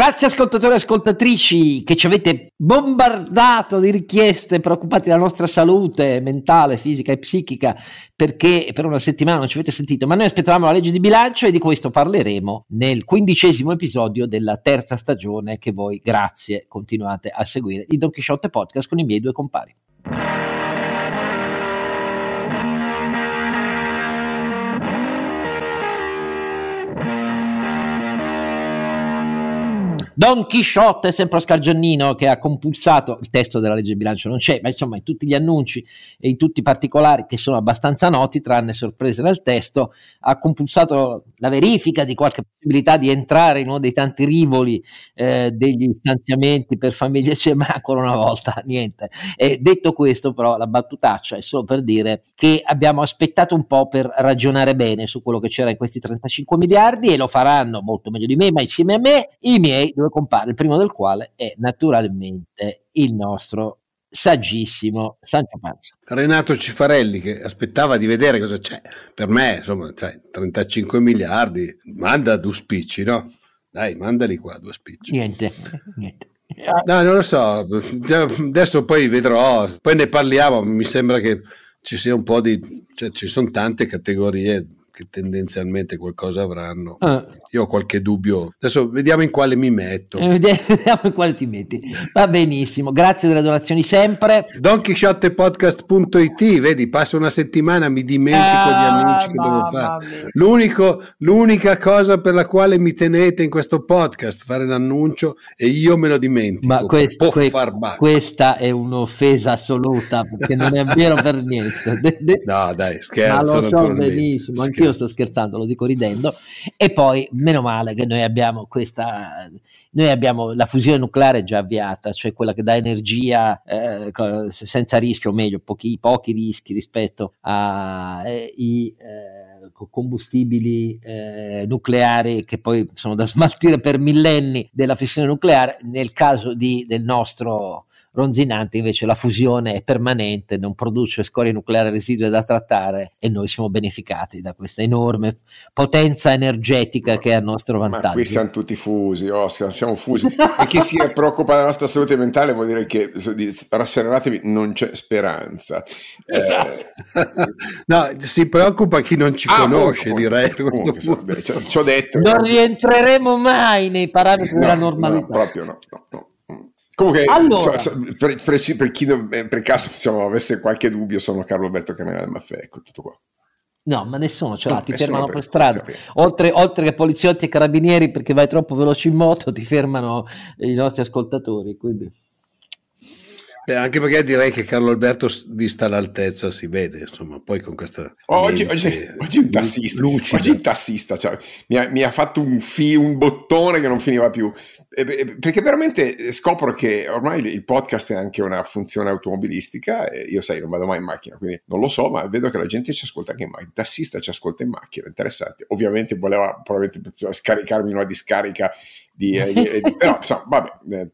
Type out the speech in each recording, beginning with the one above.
Grazie ascoltatori e ascoltatrici che ci avete bombardato di richieste preoccupati della nostra salute mentale, fisica e psichica perché per una settimana non ci avete sentito, ma noi aspettavamo la legge di bilancio e di questo parleremo nel quindicesimo episodio della terza stagione che voi, grazie, continuate a seguire di Don Quixote Podcast con i miei due compari. Don Chisciotte è sempre Oscar Giannino che ha compulsato il testo della legge di bilancio non c'è, ma insomma in tutti gli annunci e in tutti i particolari che sono abbastanza noti, tranne sorprese nel testo, ha compulsato la verifica di qualche possibilità di entrare in uno dei tanti rivoli eh, degli stanziamenti per famiglie, cioè, ma ancora una volta niente. E detto questo, però, la battutaccia è solo per dire che abbiamo aspettato un po' per ragionare bene su quello che c'era in questi 35 miliardi e lo faranno molto meglio di me, ma insieme a me i miei due compare, il primo del quale è naturalmente il nostro saggissimo Sancio Panza. Renato Cifarelli che aspettava di vedere cosa c'è. Per me, insomma, cioè, 35 miliardi, manda due spicci, no? Dai, mandali qua due spicci. Niente, niente. No, non lo so, adesso poi vedrò, poi ne parliamo, mi sembra che ci sia un po' di, cioè ci sono tante categorie che tendenzialmente qualcosa avranno. Ah. Io ho qualche dubbio. Adesso vediamo in quale mi metto. Eh, vediamo in quale ti metti. Va benissimo. Grazie delle donazioni sempre. DonKeyShotTepodcast.it Vedi, passa una settimana, mi dimentico ah, gli annunci che devo fare. L'unico, l'unica cosa per la quale mi tenete in questo podcast, fare l'annuncio e io me lo dimentico. Ma questo, que- questa è un'offesa assoluta perché non è vero per niente. No, dai, scherzo. Ma lo so benissimo, anch'io io sto scherzando, lo dico ridendo, e poi meno male che noi abbiamo questa, noi abbiamo la fusione nucleare già avviata, cioè quella che dà energia eh, senza rischio, o meglio, pochi, pochi rischi rispetto ai eh, combustibili eh, nucleari che poi sono da smaltire per millenni della fissione nucleare, nel caso di, del nostro Ronzinante invece la fusione è permanente, non produce scorie nucleari residue da trattare e noi siamo beneficati da questa enorme potenza energetica che è a nostro vantaggio. Ma qui siamo tutti fusi, Oscar, siamo fusi. e chi si preoccupa della nostra salute mentale vuol dire che rasserenatevi, non c'è speranza. Eh... no, si preoccupa chi non ci ah, conosce, comunque, direi. Comunque, comunque, ci ho detto. Non rientreremo mai nei parametri no, della normalità. No, proprio no, no, no. Comunque, allora. so, so, per, per, per, chi non, eh, per caso insomma, avesse qualche dubbio, sono Carlo Alberto del Maffè, ecco tutto qua. No, ma nessuno ce l'ha, no, ti fermano per, per strada. Oltre, oltre, che poliziotti e carabinieri, perché vai troppo veloce in moto, ti fermano i nostri ascoltatori. Quindi. Eh, anche perché direi che Carlo Alberto, vista l'altezza, si vede, insomma, poi con questa... Oggi, oggi, oggi un tassista, oggi un tassista cioè, mi, ha, mi, ha, fatto un, fi, un bottone che non finiva più perché veramente scopro che ormai il podcast è anche una funzione automobilistica. io sai, non vado mai in macchina, quindi non lo so, ma vedo che la gente ci ascolta anche in macchina. Il tassista ci ascolta in macchina, interessante. Ovviamente voleva probabilmente scaricarmi una discarica di, eh, di, però insomma, vabbè, eh,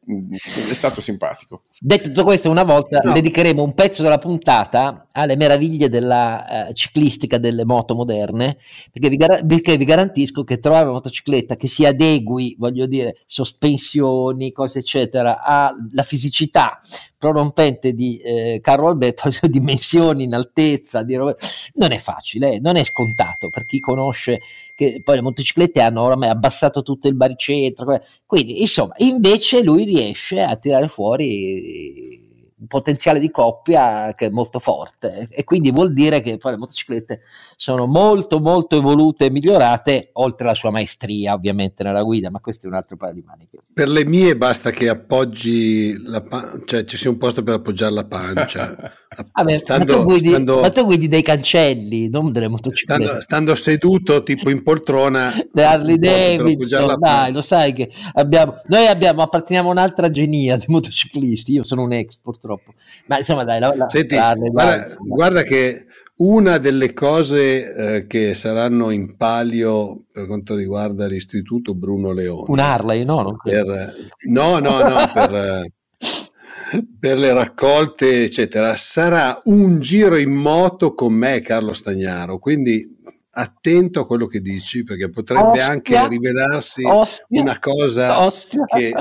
è stato simpatico. Detto tutto questo, una volta no. dedicheremo un pezzo della puntata alle meraviglie della uh, ciclistica delle moto moderne, perché vi, gar- perché vi, garantisco che trovare una motocicletta che si adegui, voglio dire, sospensioni, cose eccetera, alla fisicità prorompente di eh, Carlo Alberto, le dimensioni in altezza, di roba, non è facile, eh, non è scontato per chi conosce che poi le motociclette hanno oramai abbassato tutto il baricentro, quindi insomma invece lui riesce a tirare fuori potenziale di coppia che è molto forte. E quindi vuol dire che poi le motociclette sono molto molto evolute e migliorate oltre alla sua maestria ovviamente nella guida ma questo è un altro paio di maniche. Per le mie basta che appoggi la pan- cioè ci sia un posto per appoggiare la pancia. Vabbè, stando, ma, tu guidi, stando, ma, tu guidi, dei cancelli non delle motociclette. Stando, stando seduto tipo in poltrona Harley Davidson dai lo sai che abbiamo noi abbiamo apparteniamo a un'altra genia di motociclisti io sono un export troppo. Ma insomma, dai, la, la, Senti, la, guarda, guarda, che una delle cose eh, che saranno in palio per quanto riguarda l'istituto Bruno Leone. Un Harley, no? Per, no, no, no, per, per le raccolte, eccetera, sarà un giro in moto con me, Carlo Stagnaro. Quindi attento a quello che dici perché potrebbe Ostia, anche rivelarsi Ostia, una cosa Ostia. che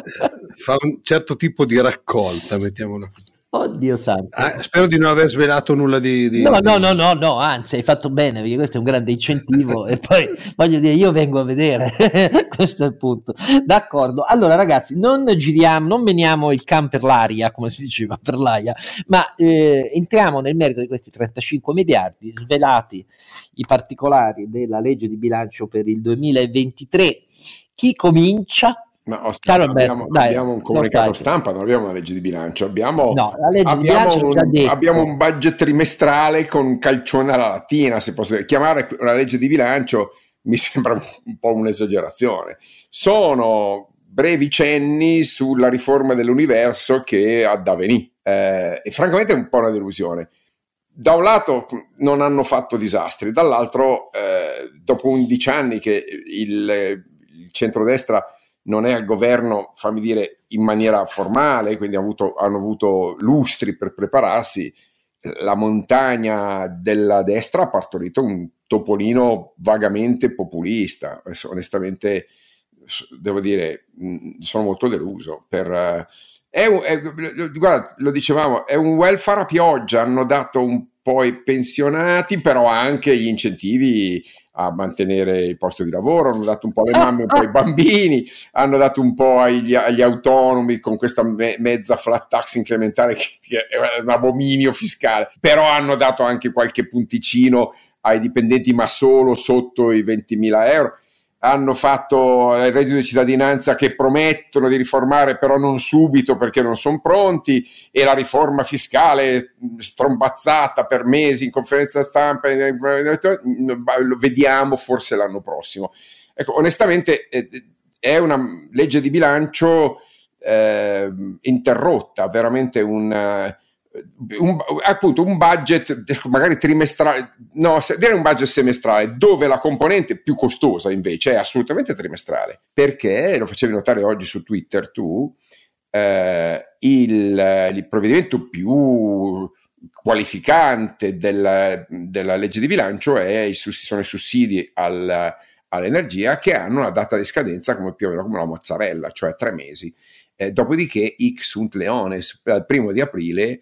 fa un certo tipo di raccolta, mettiamola così. Oddio santo. Ah, spero di non aver svelato nulla di, di, No, no, no, no, no, anzi hai fatto bene perché questo è un grande incentivo e poi voglio dire io vengo a vedere, questo è il punto. D'accordo, allora ragazzi non giriamo, non meniamo il can per l'aria come si diceva per l'aia, ma eh, entriamo nel merito di questi 35 miliardi, svelati i particolari della legge di bilancio per il 2023. Chi comincia? Ma Oscar, Caro abbiamo, dai, abbiamo un comunicato stampa, non abbiamo una legge di bilancio, abbiamo, no, abbiamo, un, abbiamo, un, budget trimestrale con calcione alla lattina, se posso chiamare una legge di bilancio mi sembra un po' un'esagerazione. Sono brevi cenni sulla riforma dell'universo che ha da venire eh, e francamente è un po' una delusione. Da un lato non hanno fatto disastri, dall'altro eh, dopo 11 anni che il, il centrodestra non è al governo, fammi dire, in maniera formale, quindi hanno avuto, hanno avuto lustri per prepararsi, la montagna della destra ha partorito un topolino vagamente populista. Onestamente, devo dire, sono molto deluso. Per, è un, è, guarda, lo dicevamo, è un welfare a pioggia, hanno dato un po' ai pensionati, però anche gli incentivi a mantenere il posto di lavoro, hanno dato un po' alle mamme, un po' ai bambini, hanno dato un po' agli, agli autonomi con questa me, mezza flat tax incrementale che, è un abominio fiscale, però hanno dato anche qualche punticino ai dipendenti, ma solo sotto i 20.000 euro hanno fatto il reddito di cittadinanza che promettono di riformare però non subito perché non sono pronti e la riforma fiscale strombazzata per mesi in conferenza stampa lo vediamo forse l'anno prossimo. Ecco onestamente eh, è una legge di bilancio eh, interrotta veramente un un, appunto un budget magari trimestrale, no, direi un budget semestrale, dove la componente più costosa invece è assolutamente trimestrale, perché lo facevi notare oggi su Twitter tu, eh, il, il, provvedimento più qualificante del, della legge di bilancio i, sono i sussidi al, all'energia che hanno una data di scadenza come più o meno come la mozzarella, cioè tre mesi. Eh, dopodiché, X sunt leones, dal primo di aprile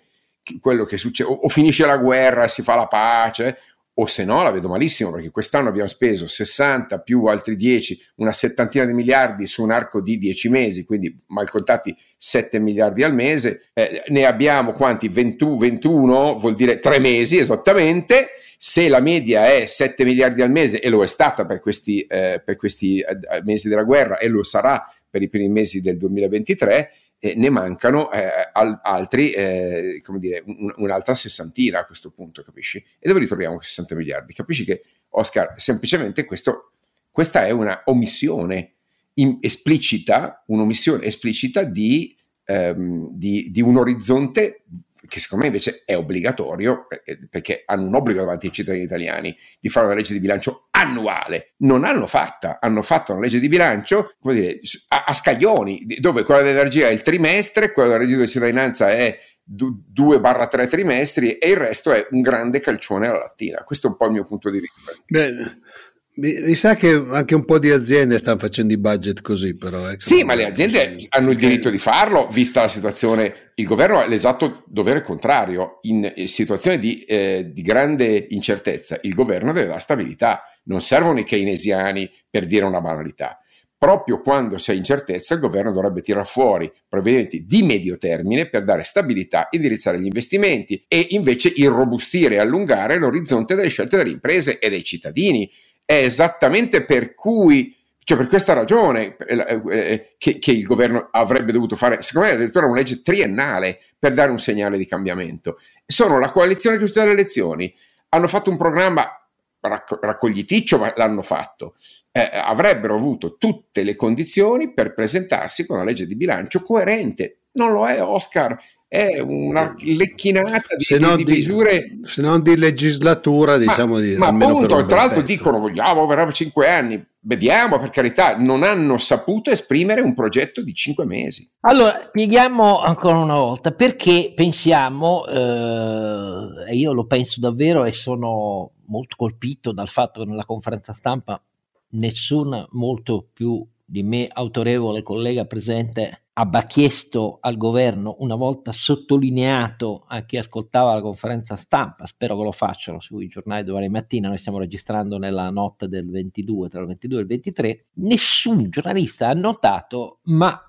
quello che succede, o, o finisce la guerra, si fa la pace, o se no la vedo malissimo perché quest'anno abbiamo speso 60 più altri 10, una settantina di miliardi su un arco di 10 mesi, quindi mal contati 7 miliardi al mese, eh, ne abbiamo quanti? 20, 21, vuol dire 3 mesi esattamente, se la media è 7 miliardi al mese e lo è stata per questi, eh, per questi eh, mesi della guerra e lo sarà per i primi mesi del 2023, eh, ne mancano eh, al, altri, eh, come dire, un, un'altra sessantina a questo punto, capisci? E dove ritroviamo 60 miliardi? Capisci che, Oscar, semplicemente questo, questa è una omissione in, esplicita, un'omissione esplicita di, ehm, di, di un orizzonte che secondo me invece è obbligatorio, perché hanno un obbligo davanti ai cittadini italiani di fare una legge di bilancio annuale. Non hanno fatta, hanno fatto una legge di bilancio, dire, a, a scaglioni, dove quella dell'energia è il trimestre, quella del reddito di cittadinanza è 2-3 trimestri e il resto è un grande calcione alla lattina. Questo è un po' il mio punto di vista. Beh, mi sa che anche un po' di aziende stanno facendo i budget così, però. Ecco. Sì, ma le aziende hanno il diritto di farlo, vista la situazione. Il governo ha l'esatto dovere contrario. In situazioni di, eh, di grande incertezza, il governo deve dare stabilità. Non servono i keynesiani per dire una banalità. Proprio quando c'è incertezza, il governo dovrebbe tirare fuori provvedimenti di medio termine per dare stabilità, indirizzare gli investimenti e invece irrobustire e allungare l'orizzonte delle scelte delle imprese e dei cittadini è esattamente per cui, cioè per questa ragione eh, eh, eh, che, che, il governo avrebbe dovuto fare, secondo me addirittura una legge triennale per dare un segnale di cambiamento. Sono la coalizione che uscita dalle elezioni, hanno fatto un programma racco- raccogliticcio, ma l'hanno fatto. Eh, avrebbero avuto tutte le condizioni per presentarsi con una legge di bilancio coerente. Non lo è Oscar, è una lecchinata di, di, di misure. Se non di legislatura, diciamo ma, di. Ma appunto, tra l'altro dicono vogliamo verrà cinque anni. Vediamo, per carità, non hanno saputo esprimere un progetto di cinque mesi. Allora, spieghiamo ancora una volta perché pensiamo, eh, e io lo penso davvero e sono molto colpito dal fatto che nella conferenza stampa nessun molto più di me autorevole collega presente abbia chiesto al governo, una volta sottolineato a chi ascoltava la conferenza stampa, spero che lo facciano sui giornali domani mattina, noi stiamo registrando nella notte del 22, tra il 22 e il 23, nessun giornalista ha notato, ma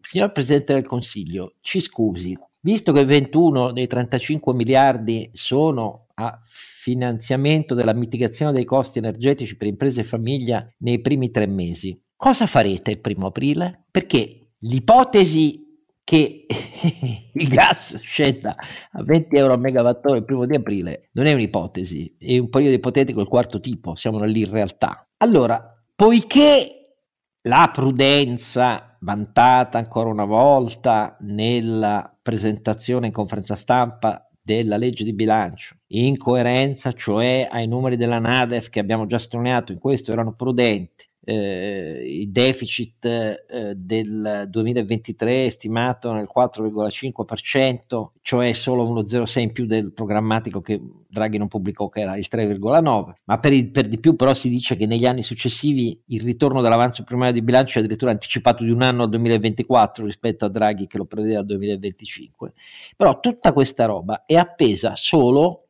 signor Presidente del Consiglio, ci scusi, visto che 21 dei 35 miliardi sono a finanziamento della mitigazione dei costi energetici per imprese e famiglia nei primi tre mesi, cosa farete il primo aprile? Perché l'ipotesi che il gas scenda a 20 euro a megawattora il primo di aprile non è un'ipotesi, è un periodo ipotetico del quarto tipo, siamo lì in realtà. Allora, poiché la prudenza vantata ancora una volta nella presentazione in conferenza stampa della legge di bilancio, in coerenza cioè ai numeri della Nadef che abbiamo già sottolineato, in questo erano prudenti, eh, il deficit eh, del 2023 è stimato nel 4,5%, cioè solo uno 0,6 in più del programmatico che Draghi non pubblicò, che era il 3,9%, ma per, il, per, di più però si dice che negli anni successivi il ritorno dell'avanzo primario di bilancio è addirittura anticipato di un anno al 2024 rispetto a Draghi che lo prevedeva al 2025. Però tutta questa roba è appesa solo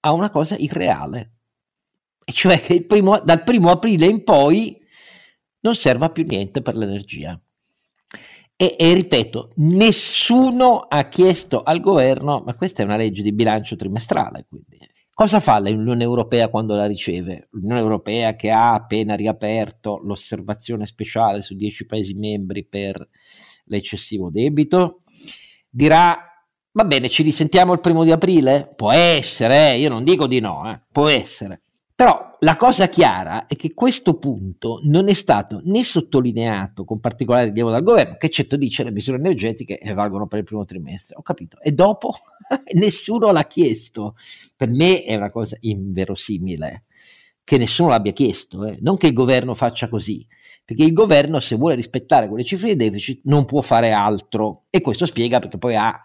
a una cosa irreale, e cioè che primo, dal primo aprile in poi non serva più niente per l'energia. E, e, ripeto, nessuno ha chiesto al governo, ma questa è una legge di bilancio trimestrale, quindi cosa fa l'Unione Europea quando la riceve? L'Unione Europea che ha appena riaperto l'osservazione speciale su 10 Paesi membri per l'eccessivo debito, dirà va bene, ci risentiamo il primo di aprile? Può essere, eh? io non dico di no, eh? può essere. Però la cosa chiara è che questo punto non è stato né sottolineato con particolare rilievo dal governo, che certo dice le misure energetiche valgono per il primo trimestre, ho capito, e dopo nessuno l'ha chiesto. Per me è una cosa inverosimile che nessuno l'abbia chiesto, eh. non che il governo faccia così, perché il governo se vuole rispettare quelle cifre di deficit non può fare altro e questo spiega perché poi ha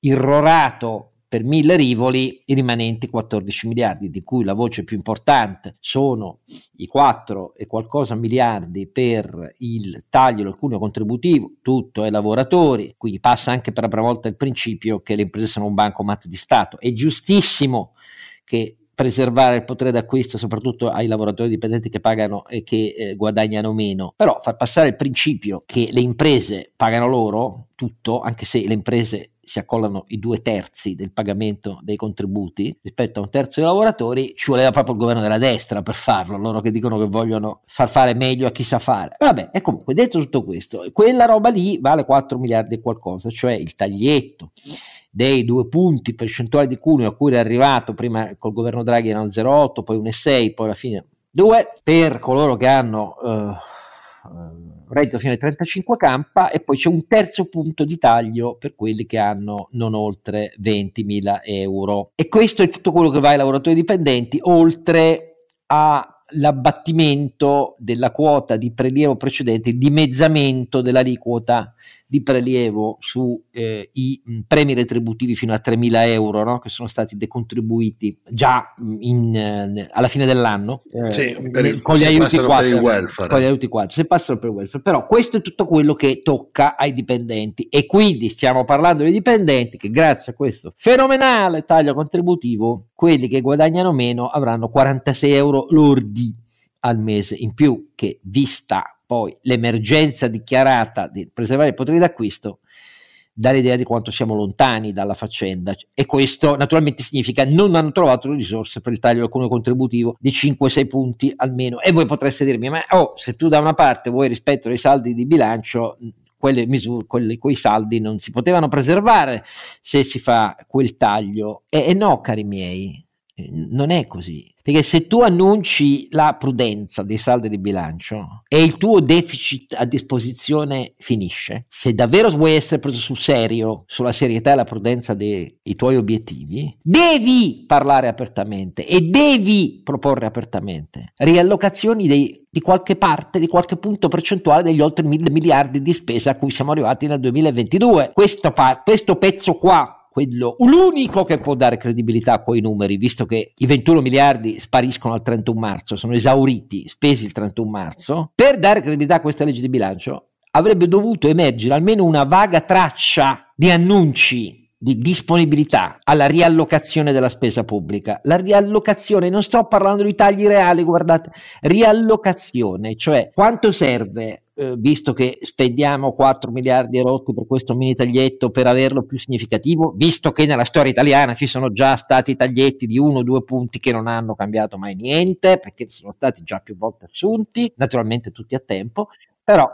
irrorato per mille rivoli i rimanenti 14 miliardi, di cui la voce più importante sono i 4 e qualcosa miliardi per il taglio del cuneo contributivo, tutto ai lavoratori, quindi passa anche per la prima volta il principio che le imprese sono un bancomat di Stato. È giustissimo che preservare il potere d'acquisto soprattutto ai lavoratori dipendenti che pagano e che eh, guadagnano meno, però far passare il principio che le imprese pagano loro tutto, anche se le imprese si accollano i due terzi del pagamento dei contributi rispetto a un terzo dei lavoratori, ci voleva proprio il governo della destra per farlo, loro che dicono che vogliono far fare meglio a chi sa fare. Vabbè, e comunque detto tutto questo, quella roba lì vale 4 miliardi e qualcosa, cioè il taglietto dei due punti percentuali di cuneo a cui era arrivato prima col governo Draghi erano 0,8, poi 1,6, poi alla fine 2 per coloro che hanno uh, reddito fino ai 35k e poi c'è un terzo punto di taglio per quelli che hanno non oltre 20.000 euro. E questo è tutto quello che va ai lavoratori dipendenti, oltre all'abbattimento della quota di prelievo precedente, il dimezzamento dell'aliquota di prelievo sui eh, premi retributivi fino a 3.000 euro no? che sono stati decontribuiti già in, eh, alla fine dell'anno. Eh, sì, il, con, gli aiuti 4, con gli aiuti 4 se passano per il welfare. Però questo è tutto quello che tocca ai dipendenti. E quindi stiamo parlando dei dipendenti che grazie a questo fenomenale taglio contributivo quelli che guadagnano meno avranno 46 euro lordi al mese in più che vista poi l'emergenza dichiarata di preservare i poteri d'acquisto dà l'idea di quanto siamo lontani dalla faccenda e questo naturalmente significa non hanno trovato le risorse per il taglio del cuneo contributivo di 5-6 punti almeno. E voi potreste dirmi ma oh, se tu da una parte vuoi rispetto ai saldi di bilancio quelle misure, quelle, quei saldi non si potevano preservare se si fa quel taglio. E, e no cari miei Non è così. Perché se tu annunci la prudenza dei saldi di bilancio e il tuo deficit a disposizione finisce, se davvero vuoi essere preso sul serio, sulla serietà e la prudenza dei tuoi obiettivi, devi parlare apertamente e devi proporre apertamente riallocazioni dei, di qualche parte, di qualche punto percentuale degli oltre mille miliardi di spesa a cui siamo arrivati nel 2022. Questo, questo pezzo qua quello, l'unico che può dare credibilità a quei numeri, visto che i 21 miliardi spariscono al 31 marzo, sono esauriti, spesi il 31 marzo, per dare credibilità a questa legge di bilancio avrebbe dovuto emergere almeno una vaga traccia di annunci di disponibilità alla riallocazione della spesa pubblica. La riallocazione, non sto parlando di tagli reali, guardate, riallocazione, cioè quanto serve eh, visto che spendiamo 4 miliardi e rotti per questo mini taglietto per averlo più significativo, visto che nella storia italiana ci sono già stati taglietti di uno o due punti che non hanno cambiato mai niente, perché sono stati già più volte assunti, naturalmente tutti a tempo, però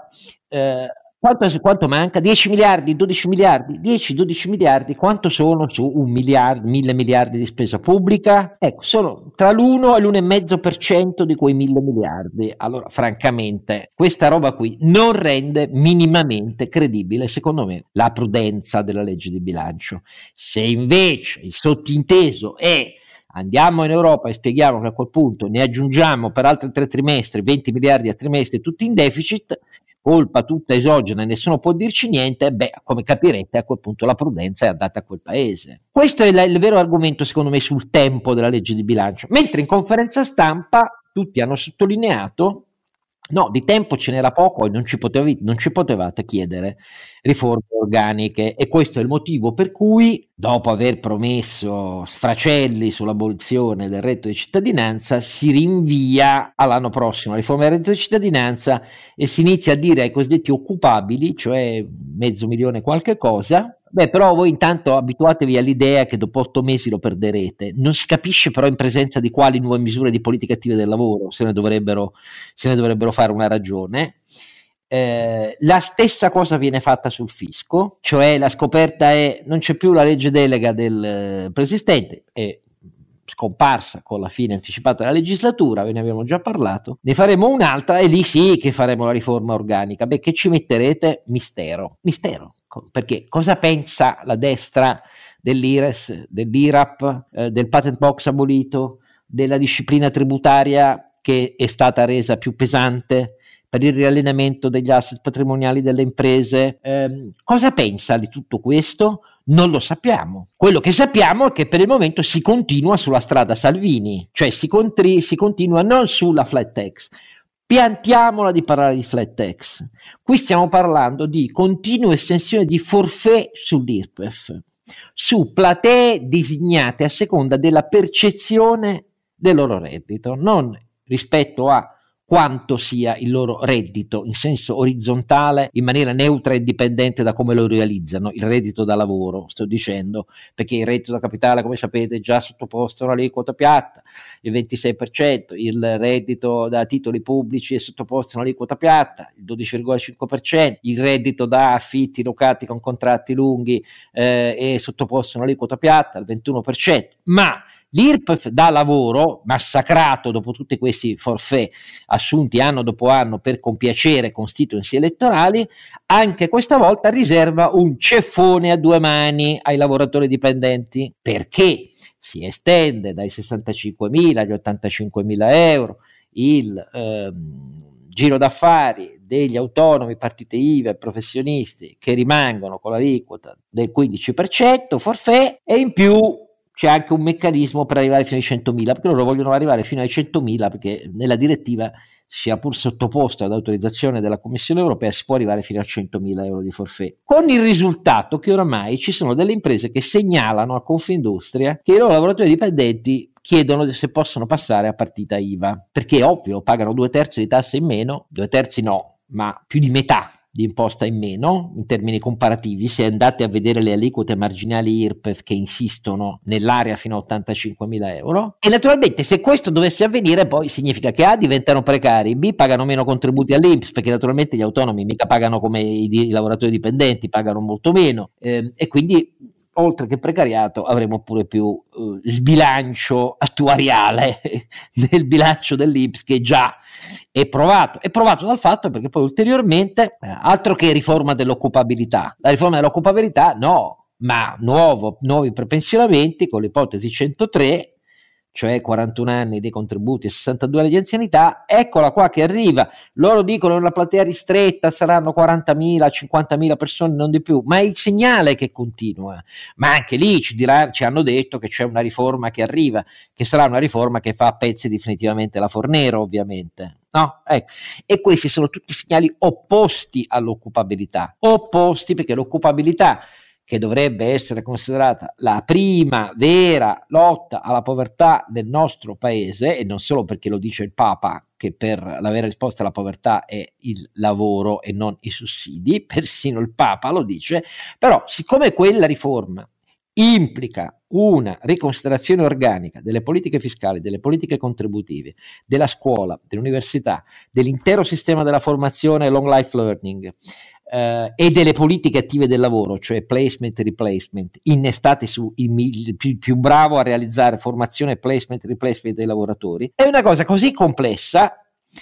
eh, quanto, quanto, manca? 10 miliardi, 12 miliardi, 10-12 miliardi, quanto sono su un miliardo, mille miliardi di spesa pubblica? Ecco, sono tra l'1 e l'1,5% di quei mille miliardi. Allora, francamente, questa roba qui non rende minimamente credibile, secondo me, la prudenza della legge di bilancio. Se invece il sottinteso è andiamo in Europa e spieghiamo che a quel punto ne aggiungiamo per altri tre trimestri 20 miliardi a trimestre tutti in deficit, colpa tutta esogena e nessuno può dirci niente, beh, come capirete, a quel punto la prudenza è andata a quel paese. Questo è il, il vero argomento, secondo me, sul tempo della legge di bilancio. Mentre in conferenza stampa tutti hanno sottolineato No, di tempo ce n'era poco e non ci, potevi, non ci, potevate chiedere riforme organiche e questo è il motivo per cui, dopo aver promesso sfracelli sull'abolizione del reddito di cittadinanza, si rinvia all'anno prossimo la riforma del reddito di cittadinanza e si inizia a dire ai cosiddetti occupabili, cioè mezzo milione qualche cosa, Beh, però voi intanto abituatevi all'idea che dopo otto mesi lo perderete. Non si capisce però in presenza di quali nuove misure di politica attiva del lavoro se ne dovrebbero, se ne dovrebbero fare una ragione. Eh, la stessa cosa viene fatta sul fisco, cioè la scoperta è non c'è più la legge delega del eh, preesistente, è scomparsa con la fine anticipata della legislatura, ve ne abbiamo già parlato, ne faremo un'altra e lì sì che faremo la riforma organica. Beh, che ci metterete? Mistero. Mistero perché cosa pensa la destra dell'IRES, dell'IRAP, eh, del patent box abolito, della disciplina tributaria che è stata resa più pesante per il riallineamento degli asset patrimoniali delle imprese. Eh, cosa pensa di tutto questo? Non lo sappiamo. Quello che sappiamo è che per il momento si continua sulla strada Salvini, cioè si, contri- si continua non sulla flat tax, piantiamola di parlare di flat tax. Qui stiamo parlando di continua estensione di forfè sull'IRPEF, su platee designate a seconda della percezione del loro reddito, non rispetto a quanto sia il loro reddito in senso orizzontale, in maniera neutra e dipendente da come lo realizzano, il reddito da lavoro, sto dicendo, perché il reddito da capitale, come sapete, è già sottoposto a un'aliquota piatta, il 26%, il reddito da titoli pubblici è sottoposto a un'aliquota piatta, il 12,5%, il reddito da affitti locati con contratti lunghi eh, è sottoposto a un'aliquota piatta, il 21%, ma L'IRPEF da lavoro, massacrato dopo tutti questi forfè assunti anno dopo anno per compiacere constituency elettorali, anche questa volta riserva un ceffone a due mani ai lavoratori dipendenti. Perché? Si estende dai 65.000 agli 85.000 euro il ehm, giro d'affari degli autonomi, partite IVA e professionisti che rimangono con l'aliquota del 15% forfè e in più c'è anche un meccanismo per arrivare fino ai 100.000, perché loro vogliono arrivare fino ai 100.000 perché nella direttiva, sia pur sottoposto ad autorizzazione della Commissione europea, si può arrivare fino a 100.000 euro di forfè. Con il risultato che oramai ci sono delle imprese che segnalano a Confindustria che i loro lavoratori dipendenti chiedono se possono passare a partita IVA, perché è ovvio, pagano due terzi di tasse in meno, due terzi no, ma più di metà di imposta in meno in termini comparativi se andate a vedere le aliquote marginali IRPEF che insistono nell'area fino a 85 mila euro. E naturalmente se questo dovesse avvenire poi significa che A diventano precari B pagano meno contributi all'Inps perché naturalmente gli autonomi mica pagano come i, i lavoratori dipendenti pagano molto meno. Eh, e quindi oltre che precariato, avremo pure più uh, sbilancio attuariale nel bilancio dell'Ips che già è provato. È provato dal fatto perché poi ulteriormente, eh, altro che riforma dell'occupabilità, la riforma dell'occupabilità no, ma nuovo, nuovi prepensionamenti con l'ipotesi 103 cioè 41 anni dei contributi e 62 anni di anzianità, eccola qua che arriva. Loro dicono una platea ristretta saranno 40.000, 50.000 persone, non di più, ma è il segnale che continua. Ma anche lì ci, dirà, ci hanno detto che c'è una riforma che arriva, che sarà una riforma che fa a pezzi definitivamente la Fornero, ovviamente. No? Ecco. E questi sono tutti segnali opposti all'occupabilità, opposti perché l'occupabilità che dovrebbe essere considerata la prima vera lotta alla povertà del nostro paese, e non solo perché lo dice il Papa, che per la vera risposta alla povertà è il lavoro e non i sussidi, persino il Papa lo dice, però siccome quella riforma implica una riconsiderazione organica delle politiche fiscali, delle politiche contributive, della scuola, dell'università, dell'intero sistema della formazione e long life learning, eh, e delle politiche attive del lavoro, cioè placement e replacement, innestate su il più, più bravo a realizzare formazione, placement e replacement dei lavoratori, è una cosa così complessa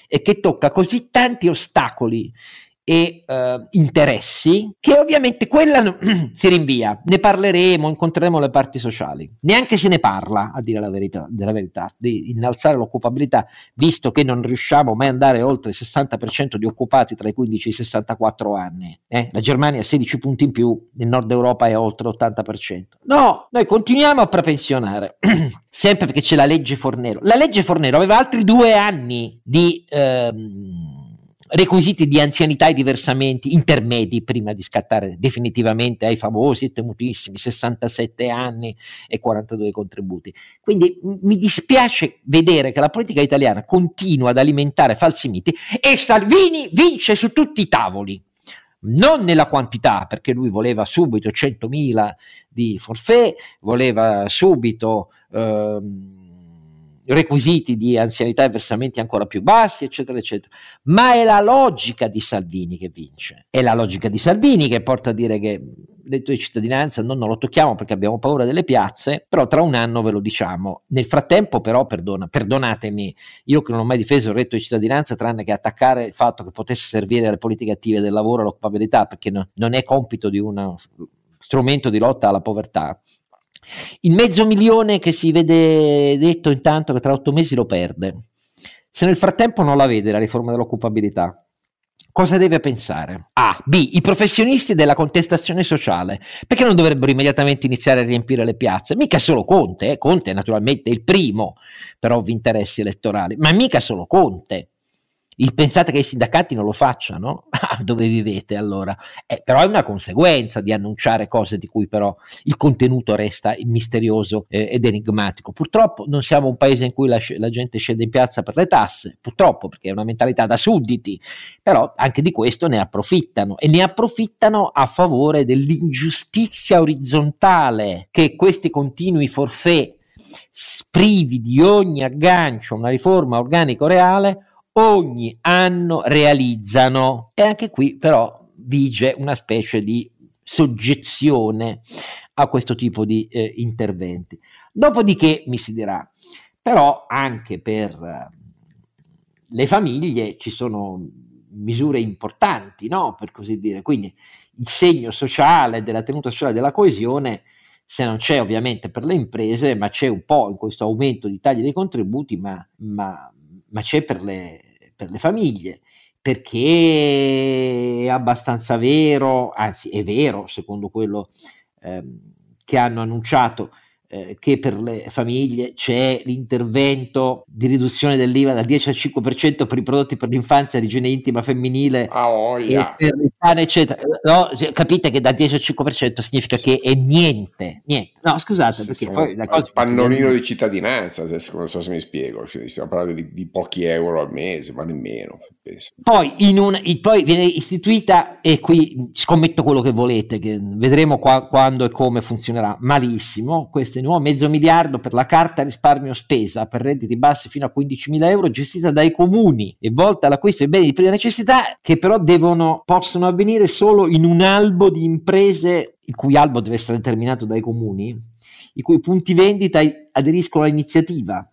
e che tocca così tanti ostacoli e uh, interessi che ovviamente quella si rinvia. Ne parleremo incontreremo le parti sociali. Neanche se ne parla a dire la verità, della verità di innalzare l'occupabilità visto che non riusciamo mai ad andare oltre il 60% di occupati tra i 15 e i 64 anni eh? la Germania ha 16 punti in più il nord Europa è oltre l'80% no noi continuiamo a prepensionare sempre perché c'è la legge Fornero. La legge Fornero aveva altri due anni di ehm, requisiti di anzianità e diversamenti intermedi prima di scattare definitivamente ai famosi e temutissimi 67 anni e 42 contributi. Quindi mi dispiace vedere che la politica italiana continua ad alimentare falsi miti e Salvini vince su tutti i tavoli. Non nella quantità, perché lui voleva subito 100.000 di forfè, voleva subito ehm, requisiti di anzianità e versamenti ancora più bassi, eccetera, eccetera. Ma è la logica di Salvini che vince. È la logica di Salvini che porta a dire che il reddito di cittadinanza non, non lo tocchiamo perché abbiamo paura delle piazze, però tra un anno ve lo diciamo. Nel frattempo, però, perdona, perdonatemi, io che non ho mai difeso il reddito di cittadinanza, tranne che attaccare il fatto che potesse servire alle politiche attive del lavoro e all'occupabilità, perché no, non è compito di uno strumento di lotta alla povertà il mezzo milione che si vede detto intanto che tra otto mesi lo perde. Se nel frattempo non la vede la riforma dell'occupabilità, cosa deve pensare? A. B. I professionisti della contestazione sociale. Perché non dovrebbero immediatamente iniziare a riempire le piazze? Mica solo Conte, eh? Conte è naturalmente il primo per ovvi interessi elettorali, ma mica solo Conte. Il pensate che i sindacati non lo facciano? Ah, dove vivete allora? Eh, però è una conseguenza di annunciare cose di cui però il contenuto resta misterioso eh, ed enigmatico. Purtroppo non siamo un paese in cui la, la, gente scende in piazza per le tasse, purtroppo perché è una mentalità da sudditi, però anche di questo ne approfittano e ne approfittano a favore dell'ingiustizia orizzontale che questi continui forfè privi di ogni aggancio a una riforma organico reale ogni anno realizzano. E anche qui però vige una specie di soggezione a questo tipo di eh, interventi. Dopodiché mi si dirà, però anche per eh, le famiglie ci sono misure importanti, no? per così dire, quindi il segno sociale della tenuta sociale della coesione se non c'è ovviamente per le imprese, ma c'è un po' in questo aumento di tagli dei contributi, ma, ma ma c'è per le, per le famiglie, perché è abbastanza vero, anzi è vero, secondo quello ehm, che hanno annunciato eh, che per le famiglie c'è l'intervento di riduzione dell'IVA dal 10 al 5% per i prodotti per l'infanzia, l'igiene intima femminile, oh, yeah. per il pane, eccetera. No, capite che dal 10 al 5% significa sì. che è niente, niente. No, scusate, sì, perché poi la cosa... Pannolino di cittadinanza, se, non so se mi spiego, stiamo parlando di, di pochi euro al mese, ma nemmeno. Poi, un, poi, viene istituita, e qui scommetto quello che volete, che vedremo qua, quando e come funzionerà malissimo, questo nuovo mezzo miliardo per la carta risparmio spesa per redditi bassi fino a 15.000 euro gestita dai comuni e volta all'acquisto di beni di prima necessità che però devono, possono avvenire solo in un albo di imprese il cui albo deve essere determinato dai comuni, i cui punti vendita aderiscono all'iniziativa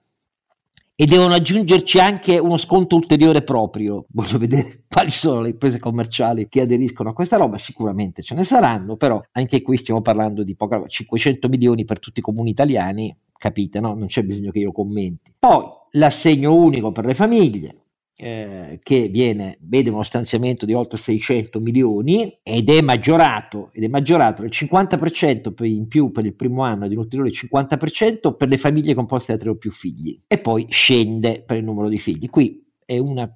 e devono aggiungerci anche uno sconto ulteriore proprio. Voglio vedere quali sono le imprese commerciali che aderiscono a questa roba, sicuramente ce ne saranno, però anche qui stiamo parlando di poca, 500 milioni per tutti i comuni italiani, capite, no? Non c'è bisogno che io commenti. Poi l'assegno unico per le famiglie, eh, che viene, vede uno stanziamento di oltre 600 milioni ed è maggiorato, ed è maggiorato del 50% in più per il primo anno di un ulteriore 50% per le famiglie composte da tre o più figli e poi scende per il numero di figli. Qui è un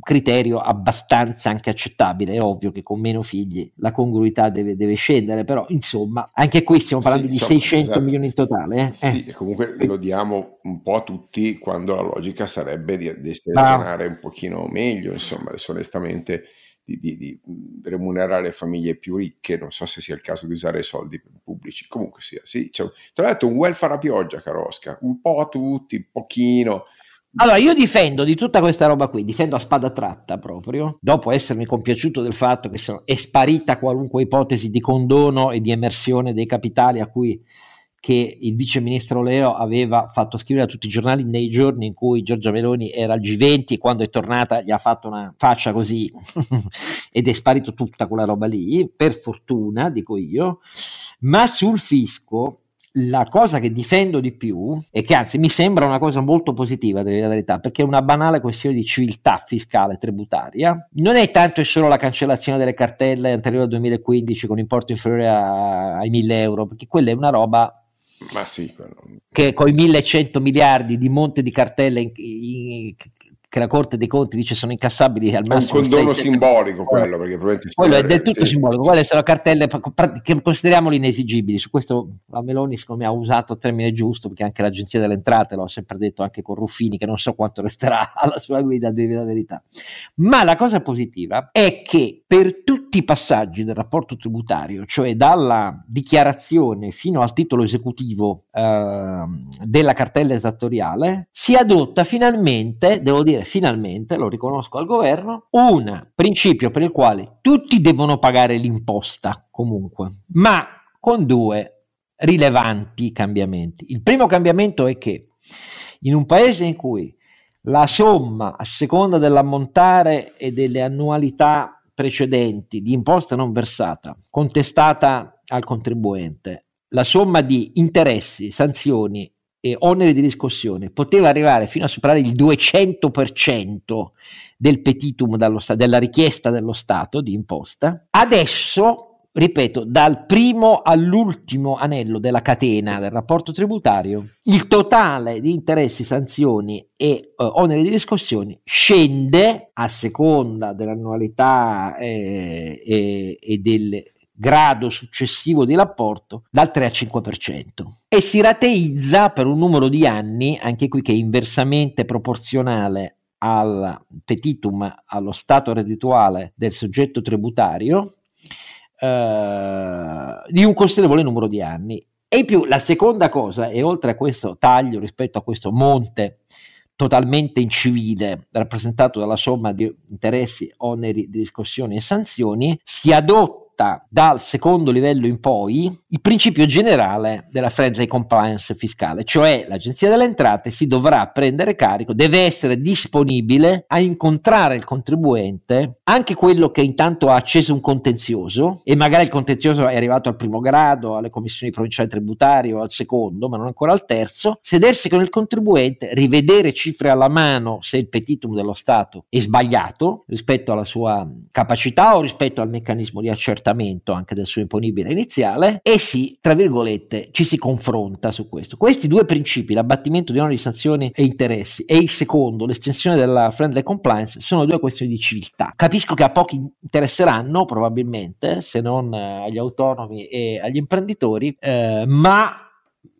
criterio abbastanza anche accettabile. È ovvio che con meno figli la congruità deve, deve scendere, però insomma, anche qui stiamo parlando sì, di insomma, 600 esatto. milioni in totale. Eh? Sì, eh. comunque lo diamo un po' a tutti quando la logica sarebbe di, di selezionare ah. un pochino meglio, insomma, adesso onestamente. Di, di, di, remunerare le famiglie più ricche, non so se sia il caso di usare i soldi pubblici, comunque sia, sì, c'è, tra l'altro un welfare a pioggia, caro Oscar, un po' a tutti, un pochino, allora, io difendo di tutta questa roba qui, difendo a spada tratta proprio, dopo essermi compiaciuto del fatto che è sparita qualunque ipotesi di condono e di emersione dei capitali a cui che il vice ministro Leo aveva fatto scrivere a tutti i giornali nei giorni in cui Giorgia Meloni era al G20 e quando è tornata gli ha fatto una faccia così ed è sparito tutta quella roba lì, per fortuna, dico io, ma sul fisco la cosa che difendo di più e che anzi mi sembra una cosa molto positiva, devo dire la verità, perché è una banale questione di civiltà fiscale tributaria. Non è tanto e solo la cancellazione delle cartelle anteriori al 2015 con importo inferiore a, ai 1000 euro, perché quella è una roba ma sì, che con i 1100 miliardi di monte di cartelle in, in, che la Corte dei Conti dice sono incassabili al massimo. È un condono 6, simbolico quello, perché probabilmente quello è del tutto sì. simbolico, quelle sono cartelle che consideriamoli inesigibili, su questo la Meloni secondo me ha usato il termine giusto, perché anche l'Agenzia delle Entrate l'ho sempre detto, anche con Ruffini, che non so quanto resterà alla sua guida, a dire la verità. Ma la cosa positiva è che per tutti i passaggi del rapporto tributario, cioè dalla dichiarazione fino al titolo esecutivo eh, della cartella esattoriale, si adotta finalmente, devo dire, finalmente, lo riconosco al governo, un principio per il quale tutti devono pagare l'imposta comunque, ma con due rilevanti cambiamenti. Il primo cambiamento è che in un paese in cui la somma a seconda dell'ammontare e delle annualità precedenti di imposta non versata contestata al contribuente, la somma di interessi, sanzioni e oneri di riscossione. Poteva arrivare fino a superare il 200% del petitum sta- della richiesta dello Stato di imposta, adesso, ripeto, dal primo all'ultimo anello della catena del rapporto tributario, il totale di interessi, sanzioni e uh, oneri di riscossione scende a seconda dell'annualità eh, e, e delle grado successivo di rapporto dal 3 al 5% e si rateizza per un numero di anni, anche qui che è inversamente proporzionale al petitum, allo stato reddituale del soggetto tributario, eh, di un considerevole numero di anni. E in più la seconda cosa, e oltre a questo taglio rispetto a questo monte totalmente incivile rappresentato dalla somma di interessi, oneri di riscossioni e sanzioni, si adotta adotta dal secondo livello in poi il principio generale della friendly compliance fiscale, cioè l'Agenzia delle Entrate si dovrà prendere carico, deve essere disponibile a incontrare il contribuente, anche quello che intanto ha acceso un contenzioso e magari il contenzioso è arrivato al primo grado, alle commissioni provinciali tributarie o al secondo, ma non ancora al terzo, sedersi con il contribuente, rivedere cifre alla mano se il petitum dello Stato è sbagliato rispetto alla sua capacità o rispetto al meccanismo di accertamento accertamento anche del suo imponibile iniziale e si, tra virgolette, ci si confronta su questo. Questi due principi, l'abbattimento di oneri, sanzioni e interessi e il secondo, l'estensione della friendly compliance, sono due questioni di civiltà. Capisco che a pochi interesseranno probabilmente, se non eh, agli autonomi e agli imprenditori, eh, ma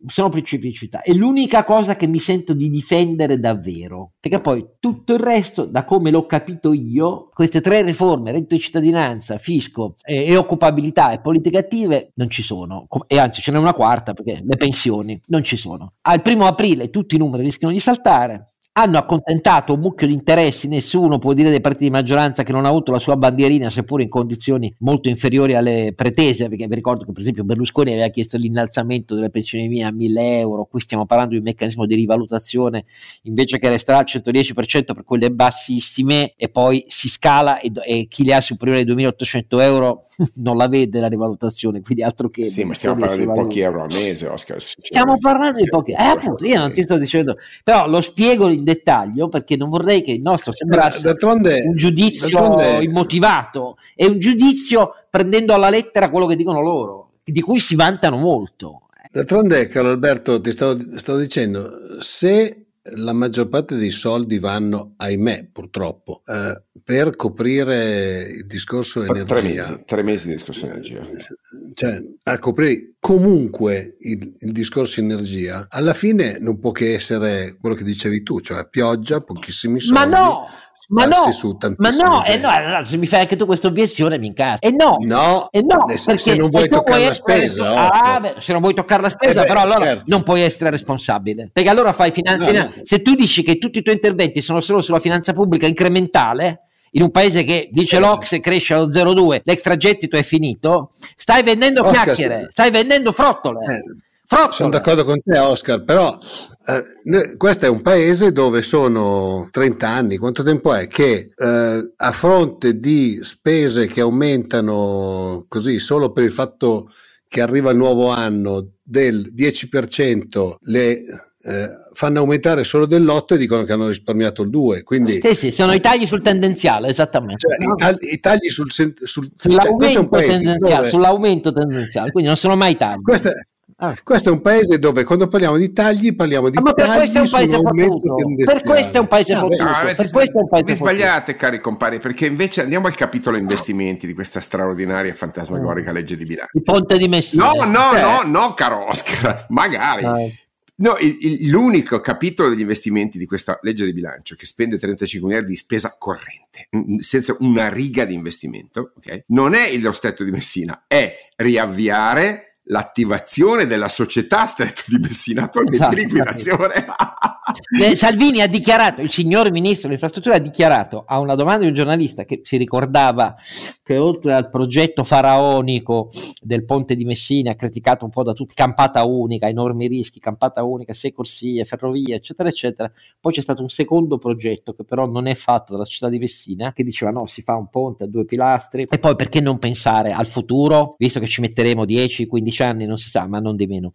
sono principi di civiltà. È l'unica cosa che mi sento di difendere davvero, perché poi tutto il resto, da come l'ho capito io, queste tre riforme, reddito di cittadinanza, fisco e, e occupabilità e politiche attive, non ci sono. E anzi, ce n'è una quarta, perché le pensioni non ci sono. Al primo aprile tutti i numeri rischiano di saltare, hanno accontentato un mucchio di interessi, nessuno può dire dei partiti di maggioranza che non ha avuto la sua bandierina, seppur in condizioni molto inferiori alle pretese, perché vi ricordo che per esempio Berlusconi aveva chiesto l'innalzamento delle pensioni mie a 1000 euro, qui stiamo parlando di un meccanismo di rivalutazione invece che resterà al 110% per quelle bassissime e poi si scala e, e chi le ha superiore ai 2800 euro non la vede la rivalutazione, quindi altro che... Sì, ma stiamo parlando di pochi euro al mese, Oscar. Stiamo parlando di pochi... Eh, appunto, io non ti sto dicendo, però lo spiego in dettaglio perché non vorrei che il nostro sembrasse un giudizio immotivato, è un giudizio prendendo alla lettera quello che dicono loro, di cui si vantano molto. D'altronde, caro Alberto, ti stavo, stavo dicendo, se la maggior parte dei soldi vanno, ahimè, purtroppo, eh, per coprire il discorso per energia. Tre mesi, tre mesi di discorso energia. Cioè, a coprire comunque il, il, discorso energia, alla fine non può che essere quello che dicevi tu, cioè pioggia, pochissimi soldi. Ma no! Ma no, ma no, eh no, no, se mi fai anche tu questa obiezione mi incazzo. E no, no, e no perché se non vuoi toccare la spesa, ah, beh, se non vuoi toccare la spesa, eh beh, però allora certo. non puoi essere responsabile. Perché allora fai finanza. No, no. Se tu dici che tutti i tuoi interventi sono solo sulla finanza pubblica incrementale, in un paese che dice eh. l'Ox cresce allo 0,2, l'extragettito è finito, stai vendendo Oscar, chiacchiere, stai vendendo frottole. Eh, frottole. Sono d'accordo con te, Oscar, però eh, questo è un paese dove sono 30 anni, quanto tempo è che eh, a fronte di spese che aumentano così solo per il fatto che arriva il nuovo anno del 10%, le eh, fanno aumentare solo dell'8 e dicono che hanno risparmiato il 2. Quindi, sì, sì, sono i tagli sul tendenziale, esattamente. Cioè, i, tagli, i, tagli sul, sul, sull'aumento, cioè, tendenziale, dove... sull'aumento tendenziale, quindi non sono mai tagli. Questo è, Ah. Questo è un paese dove quando parliamo di tagli parliamo di ah, tagli per questo è un paese Per questo è un paese fottuto. Ah, per questo è un paese vi sbagliate, cari compari, perché invece andiamo al capitolo investimenti di questa straordinaria e fantasmagorica mm. legge di bilancio. Il ponte di Messina. No, no, eh. no, no, caro Oscar, magari. Ah. No, il, il, l'unico capitolo degli investimenti di questa legge di bilancio che spende 35 miliardi di spesa corrente, senza una riga di investimento, okay, non è lo stretto di Messina, è riavviare l'attivazione della società Stretto di Messina attualmente in esatto. liquidazione. Eh, Salvini ha dichiarato, il signor ministro dell'infrastruttura ha dichiarato a una domanda di un giornalista che si ricordava che oltre al progetto faraonico del ponte di Messina, criticato un po' da tutti, campata unica, enormi rischi, campata unica, sei corsie, ferrovie, eccetera, eccetera, poi c'è stato un secondo progetto che però non è fatto dalla società di Messina, che diceva no, si fa un ponte a due pilastri e poi perché non pensare al futuro, visto che ci metteremo 10, 15 anni, non si sa, ma non di meno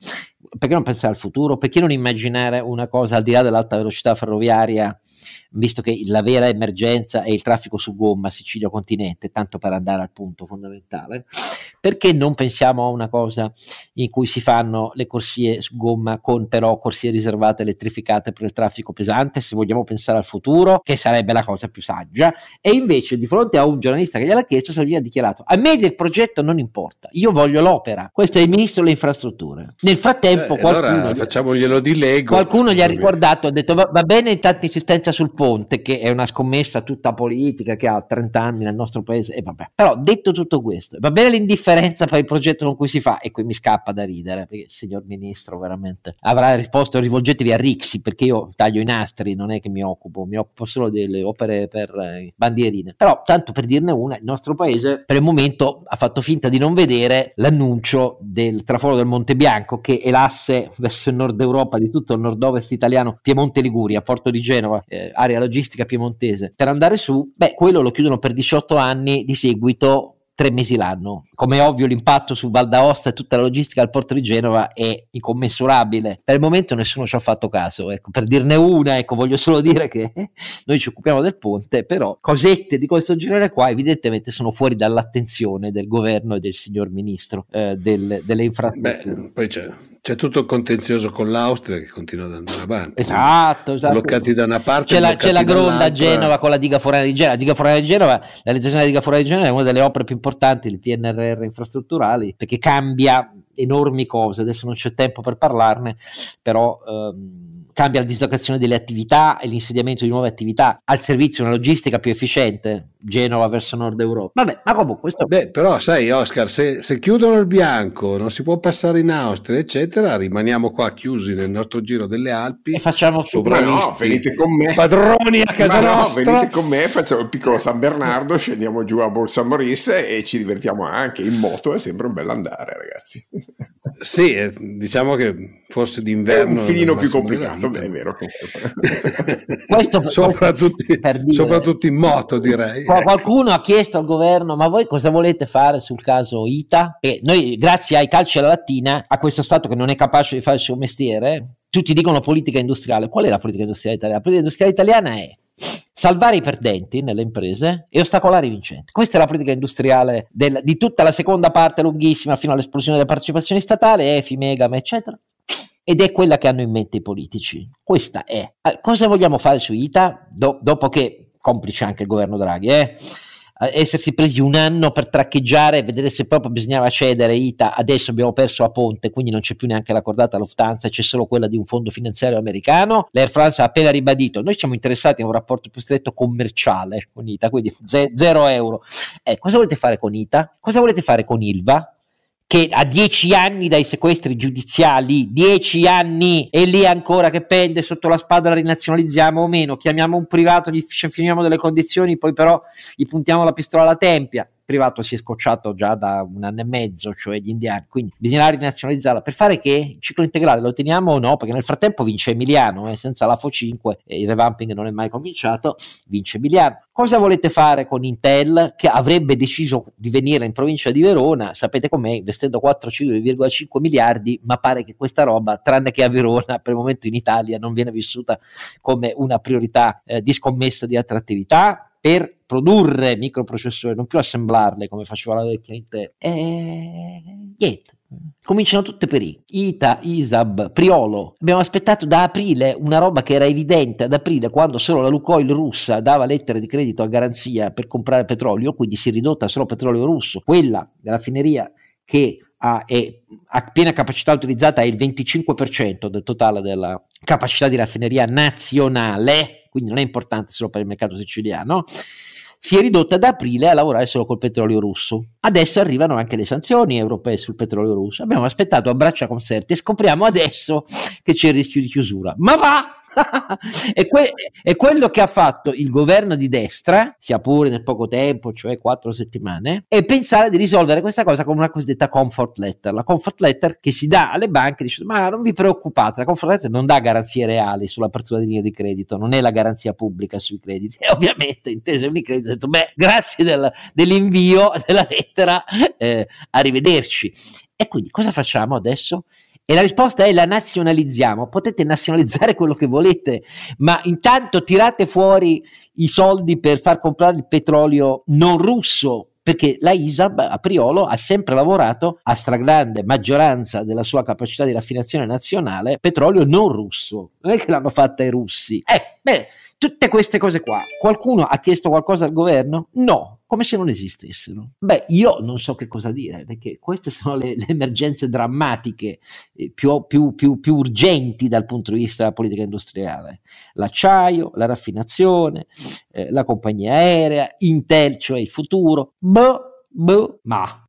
perché non pensare al futuro? Perché non immaginare una cosa al di là dell'alta velocità ferroviaria visto che la vera emergenza è il traffico su gomma Sicilia-Continente, tanto per andare al punto fondamentale, perché non pensiamo a una cosa in cui si fanno le corsie su gomma con però corsie riservate elettrificate per il traffico pesante, se vogliamo pensare al futuro, che sarebbe la cosa più saggia, e invece di fronte a un giornalista che gliel'ha chiesto, Salvini ha dichiarato, a me del progetto non importa, io voglio l'opera, questo è il ministro delle infrastrutture. Nel frattempo eh, qualcuno, allora facciamoglielo di Lego. Qualcuno gli ha ricordato, ha detto va, va bene tanta insistenza sul Ponte, che è una scommessa tutta politica che ha 30 anni nel nostro paese, e vabbè. Però detto tutto questo, va bene l'indifferenza per il progetto con cui si fa, e qui mi scappa da ridere, perché il signor ministro veramente avrà risposto rivolgetevi a Rixi, perché io taglio i nastri, non è che mi occupo, mi occupo solo delle opere per eh, bandierine. Però, tanto per dirne una, il nostro paese per il momento ha fatto finta di non vedere l'annuncio del traforo del Monte Bianco, che è l'asse verso il nord Europa di tutto il nord-ovest italiano, Piemonte Liguria, Porto di Genova, eh, area logistica piemontese, per andare su, beh, quello lo chiudono per 18 anni di seguito tre mesi l'anno. Come ovvio l'impatto su Val d'Aosta e tutta la logistica al porto di Genova è incommensurabile. Per il momento nessuno ci ha fatto caso. Ecco, per dirne una, ecco, voglio solo dire che noi ci occupiamo del ponte, però cosette di questo genere qua evidentemente sono fuori dall'attenzione del governo e del signor ministro eh, del, delle infrastrutture. Beh, poi c'è c'è tutto il contenzioso con l'Austria che continua ad andare avanti. Esatto, esatto. Bloccati da una parte. C'è la, c'è la gronda a Genova con la diga forense di Genova. La diga forense di Genova, la realizzazione della diga forense di Genova è una delle opere più importanti del PNRR infrastrutturali perché cambia enormi cose. Adesso non c'è tempo per parlarne, però... Ehm, cambia la dislocazione delle attività e l'insediamento di nuove attività al servizio di una logistica più efficiente, Genova verso nord Europa. Vabbè, ma comunque questo... Beh, però sai Oscar, se, se, chiudono il bianco, non si può passare in Austria, eccetera, rimaniamo qua chiusi nel nostro giro delle Alpi e facciamo sovranisti. No, venite con me. Padroni a casa ma nostra. No, venite con me, facciamo il piccolo San Bernardo, scendiamo giù a Borsa Morisse e ci divertiamo anche in moto, è sempre un bel andare, ragazzi. Sì, eh, diciamo che forse d'inverno è un filino più complicato, beh, è vero. Questo soprattutto, per dire, soprattutto in moto, direi. Qualcuno ha chiesto al governo: ma voi cosa volete fare sul caso ITA? E noi, grazie ai calci alla lattina, a questo Stato che non è capace di fare il suo mestiere, tutti dicono politica industriale. Qual è la politica industriale italiana? La politica industriale italiana è salvare i perdenti nelle imprese e ostacolare i vincenti. Questa è la politica industriale del, di tutta la seconda parte lunghissima fino all'esplosione delle partecipazioni statali, EFI, Megam, eccetera. Ed è quella che hanno in mente i politici. Questa è. Eh, cosa vogliamo fare su ITA? Do, dopo che, complice anche il governo Draghi, eh? essersi presi un anno per traccheggiare e vedere se proprio bisognava cedere ITA, adesso abbiamo perso a Ponte, quindi non c'è più neanche la cordata Lufthansa, c'è solo quella di un fondo finanziario americano. L'Air France ha appena ribadito, noi siamo interessati in un rapporto più stretto commerciale con ITA, quindi ze- zero euro. Eh, cosa volete fare con ITA? Cosa volete fare con ILVA? Che a dieci anni dai sequestri giudiziali, dieci anni e lì ancora che pende sotto la spada la rinazionalizziamo o meno, chiamiamo un privato, gli finiamo delle condizioni, poi però gli puntiamo la pistola alla tempia privato si è scocciato già da un anno e mezzo, cioè gli indiani, quindi bisognerà rinazionalizzarla. Per fare che il ciclo integrale lo teniamo o no? Perché nel frattempo vince Emiliano, eh, senza l'AFO 5 e il revamping non è mai cominciato, vince Emiliano. Cosa volete fare con Intel che avrebbe deciso di venire in provincia di Verona? Sapete com'è, investendo 4,5 miliardi, ma pare che questa roba, tranne che a Verona, per il momento in Italia non viene vissuta come una priorità eh, di scommessa di attrattività per produrre microprocessori, non più assemblarle come faceva la vecchia Intel. E niente. Cominciano tutte per I. Ita, Isab, Priolo. Abbiamo aspettato da aprile una roba che era evidente ad aprile, quando solo la Lukoil russa dava lettere di credito a garanzia per comprare petrolio, quindi si è ridotta solo petrolio russo. Quella della raffineria che ha, è, ha piena capacità utilizzata è il 25% del totale della capacità di raffineria nazionale, quindi non è importante solo per il mercato siciliano si è ridotta ad aprile a lavorare solo col petrolio russo. Adesso arrivano anche le sanzioni europee sul petrolio russo. Abbiamo aspettato a braccia conserte e scopriamo adesso che c'è il rischio di chiusura. Ma va! È, que- è, quello che ha fatto il governo di destra, sia pure nel poco tempo, cioè quattro settimane, e pensare di risolvere questa cosa con una cosiddetta comfort letter. La comfort letter che si dà alle banche dice ma non vi preoccupate, la comfort letter non dà garanzie reali sull'apertura di linee di credito, non è la garanzia pubblica sui crediti. E ovviamente intese Unicredit ha detto beh grazie del, dell'invio della lettera, eh, arrivederci. E quindi cosa facciamo adesso? E la risposta è la nazionalizziamo. Potete nazionalizzare quello che volete, ma intanto tirate fuori i soldi per far comprare il petrolio non russo, perché la ISAB a Priolo ha sempre lavorato a stragrande maggioranza della sua capacità di raffinazione nazionale petrolio non russo. Non è che l'hanno fatta i russi. Eh, beh, tutte queste cose qua. Qualcuno ha chiesto qualcosa al governo? No, come se non esistessero. Beh, io non so che cosa dire, perché queste sono le, le emergenze drammatiche eh, più, più, più, più, urgenti dal punto di vista della politica industriale. L'acciaio, la raffinazione, eh, la compagnia aerea, Intel, cioè il futuro. Boh, boh, ma.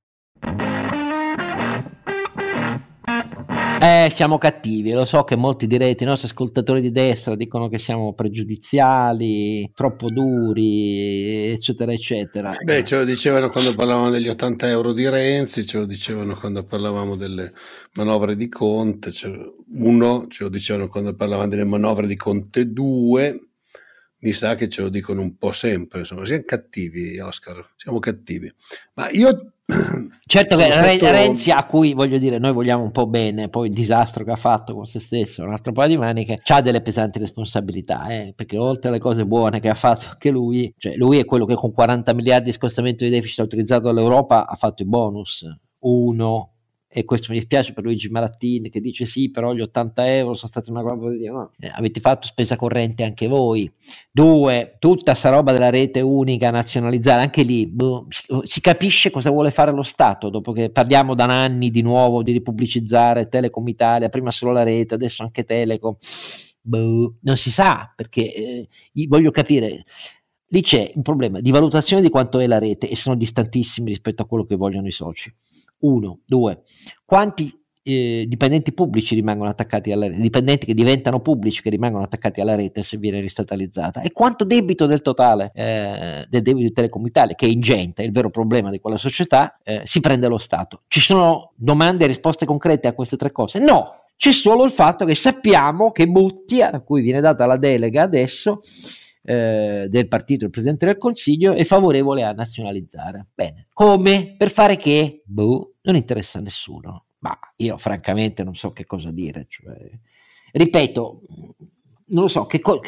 Eh, siamo cattivi, lo so che molti direte, i nostri ascoltatori di destra dicono che siamo pregiudiziali, troppo duri, eccetera, eccetera. Beh, ce lo dicevano quando parlavamo degli 80 euro di Renzi, ce lo dicevano quando parlavamo delle manovre di Conte, uno, ce lo dicevano quando parlavamo delle manovre di Conte 2, mi sa che ce lo dicono un po' sempre, insomma, siamo cattivi, Oscar, siamo cattivi. Ma io Certo che stato... Renzi, a cui voglio dire, noi vogliamo un po' bene, poi il disastro che ha fatto con se stesso, un altro paio di maniche, ha delle pesanti responsabilità, eh, perché oltre alle cose buone che ha fatto anche lui, cioè lui è quello che con 40 miliardi di scostamento di deficit utilizzato dall'Europa ha fatto i bonus, uno, e questo mi dispiace per Luigi Marattin che dice sì però gli 80 euro sono stati una roba di no, eh, avete fatto spesa corrente anche voi due tutta sta roba della rete unica nazionalizzata anche lì boh, si, si, capisce cosa vuole fare lo Stato dopo che parliamo da anni di nuovo di ripubblicizzare Telecom Italia prima solo la rete adesso anche Telecom Boh, non si sa, perché eh, voglio capire, lì c'è un problema di valutazione di quanto è la rete e sono distantissimi rispetto a quello che vogliono i soci. Uno, due, quanti eh, dipendenti pubblici rimangono attaccati alla rete, dipendenti che diventano pubblici che rimangono attaccati alla rete se viene ristatalizzata. E quanto debito del totale eh, del debito di Telecom Italia, che è ingente, è il vero problema di quella società, eh, si prende lo Stato. Ci sono domande e risposte concrete a queste tre cose? No, c'è solo il fatto che sappiamo che Butti, a cui viene data la delega adesso, eh, del partito del Presidente del Consiglio è favorevole a nazionalizzare. Bene, come? Per fare che? Boh, non interessa a nessuno. Ma io francamente non so che cosa dire. Cioè, ripeto, non lo so, co-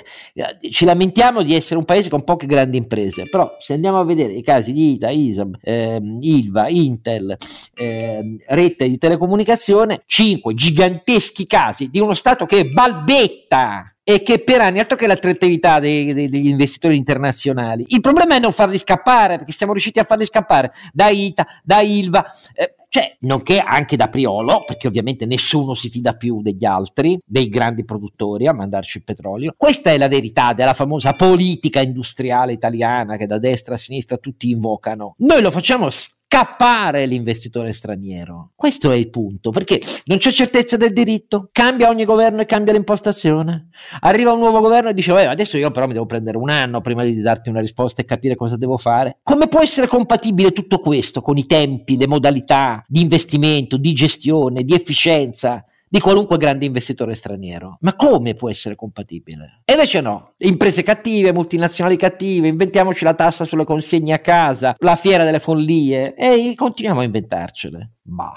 ci lamentiamo di essere un paese con poche grandi imprese, però se andiamo a vedere i casi di ITA, ISAB, ehm, Ilva, Intel, ehm, rete di telecomunicazione, cinque giganteschi casi di uno Stato che balbetta e che per anni, altro che l'attrattività dei, dei, degli investitori internazionali, il problema è non farli scappare, perché siamo riusciti a farli scappare da ITA, da Ilva, eh, cioè, nonché anche da Priolo, perché ovviamente nessuno si fida più degli altri, dei grandi produttori a mandarci il petrolio. Questa è la verità della famosa politica industriale italiana che da destra a sinistra tutti invocano. Noi lo facciamo scappare l'investitore straniero. Questo è il punto, perché non c'è certezza del diritto, cambia ogni governo e cambia l'impostazione. Arriva un nuovo governo e dice, adesso io però mi devo prendere un anno prima di darti una risposta e capire cosa devo fare. Come può essere compatibile tutto questo con i tempi, le modalità di investimento, di gestione, di efficienza? Di qualunque grande investitore straniero. Ma come può essere compatibile? E invece no, imprese cattive, multinazionali cattive, inventiamoci la tassa sulle consegne a casa, la fiera delle follie e continuiamo a inventarcele. Bah.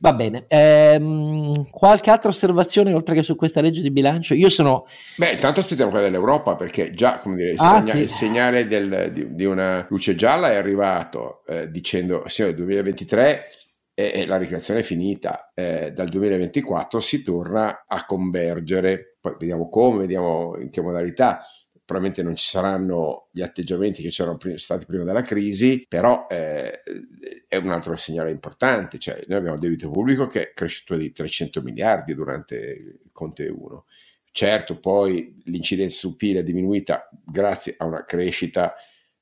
Va bene, ehm, qualche altra osservazione oltre che su questa legge di bilancio? Io sono... Beh, intanto aspettiamo quella dell'Europa perché già come dire, il, ah, segna- sì. il segnale del, di, di, una luce gialla è arrivato eh, dicendo sì, nel 2023 e la ricreazione è finita. Eh, dal 2024 si torna a convergere, poi vediamo come, vediamo in che modalità. Probabilmente non ci saranno gli atteggiamenti che c'erano prima, stati prima della crisi, però eh, è un altro segnale importante. Cioè, noi abbiamo il debito pubblico che è cresciuto di 300 miliardi durante il Conte 1. Certo, poi l'incidenza sul PIL è diminuita grazie a una crescita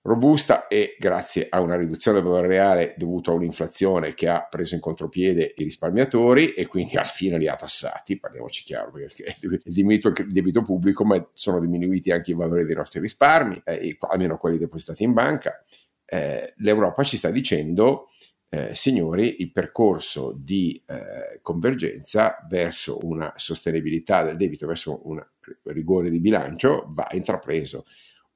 robusta e grazie a una riduzione del valore reale dovuta a un'inflazione che ha preso in contropiede i risparmiatori e quindi alla fine li ha tassati, parliamoci chiaro, perché è diminuito il debito pubblico ma sono diminuiti anche i valori dei nostri risparmi, eh, almeno quelli depositati in banca. Eh, L'Europa ci sta dicendo eh, signori, il percorso di eh, convergenza verso una sostenibilità del debito, verso un rigore di bilancio va intrapreso.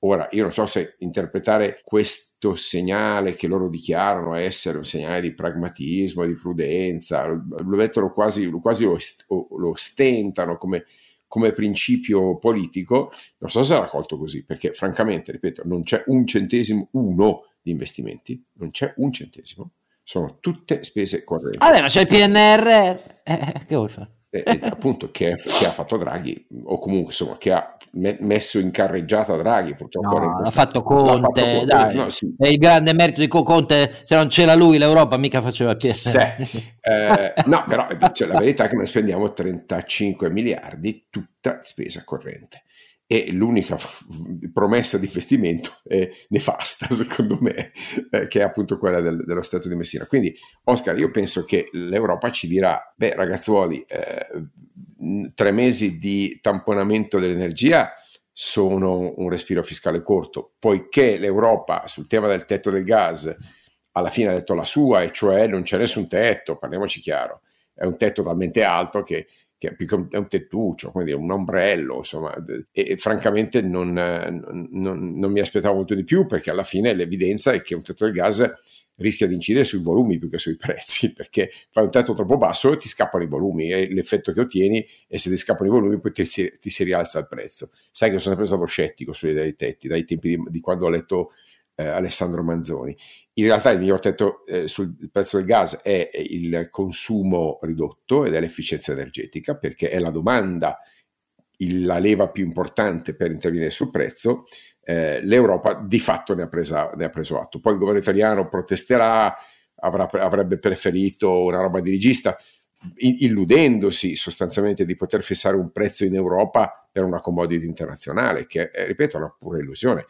Ora, io non so se interpretare questo segnale che loro dichiarano essere un segnale di pragmatismo, di prudenza, lo mettono quasi, quasi lo, stentano come, come principio politico, non so se sarà colto così, perché francamente, ripeto, non c'è un centesimo, uno di investimenti, non c'è un centesimo, sono tutte spese correnti. Vabbè, ma c'è il PNRR, eh, che vuoi fare? Eh, appunto che, che, ha fatto Draghi o comunque insomma che ha me- messo in carreggiata Draghi purtroppo no, l'ha fatto Conte, fatto Conte dai, no, sì. è il grande merito di Conte se non c'era lui l'Europa mica faceva sì. eh, no però cioè, la verità è che noi spendiamo 35 miliardi tutta spesa corrente e l'unica promessa di investimento è nefasta, secondo me, eh, che è appunto quella del, dello Stato di Messina. Quindi, Oscar, io penso che l'Europa ci dirà, beh ragazzuoli, eh, tre mesi di tamponamento dell'energia sono un respiro fiscale corto, poiché l'Europa sul tema del tetto del gas alla fine ha detto la sua, e cioè non c'è nessun tetto, parliamoci chiaro, è un tetto talmente alto che che è un tettuccio, quindi un ombrello, insomma, e, e francamente non, non, non, mi aspettavo molto di più perché alla fine l'evidenza è che un tetto del gas rischia di incidere sui volumi più che sui prezzi, perché fai un tetto troppo basso e ti scappano i volumi e l'effetto che ottieni è se ti scappano i volumi poi ti si, ti si rialza il prezzo. Sai che sono sempre stato scettico sulle idee dei tetti, dai tempi di, di quando ho letto eh, Alessandro Manzoni. In realtà il miglior tetto eh, sul prezzo del gas è il consumo ridotto ed è l'efficienza energetica, perché è la domanda il, la leva più importante per intervenire sul prezzo. Eh, L'Europa di fatto ne ha, presa, ne ha, preso atto. Poi il governo italiano protesterà, avrà, avrebbe preferito una roba dirigista. illudendosi sostanzialmente di poter fissare un prezzo in Europa per una commodity internazionale, che è, ripeto, una pura illusione.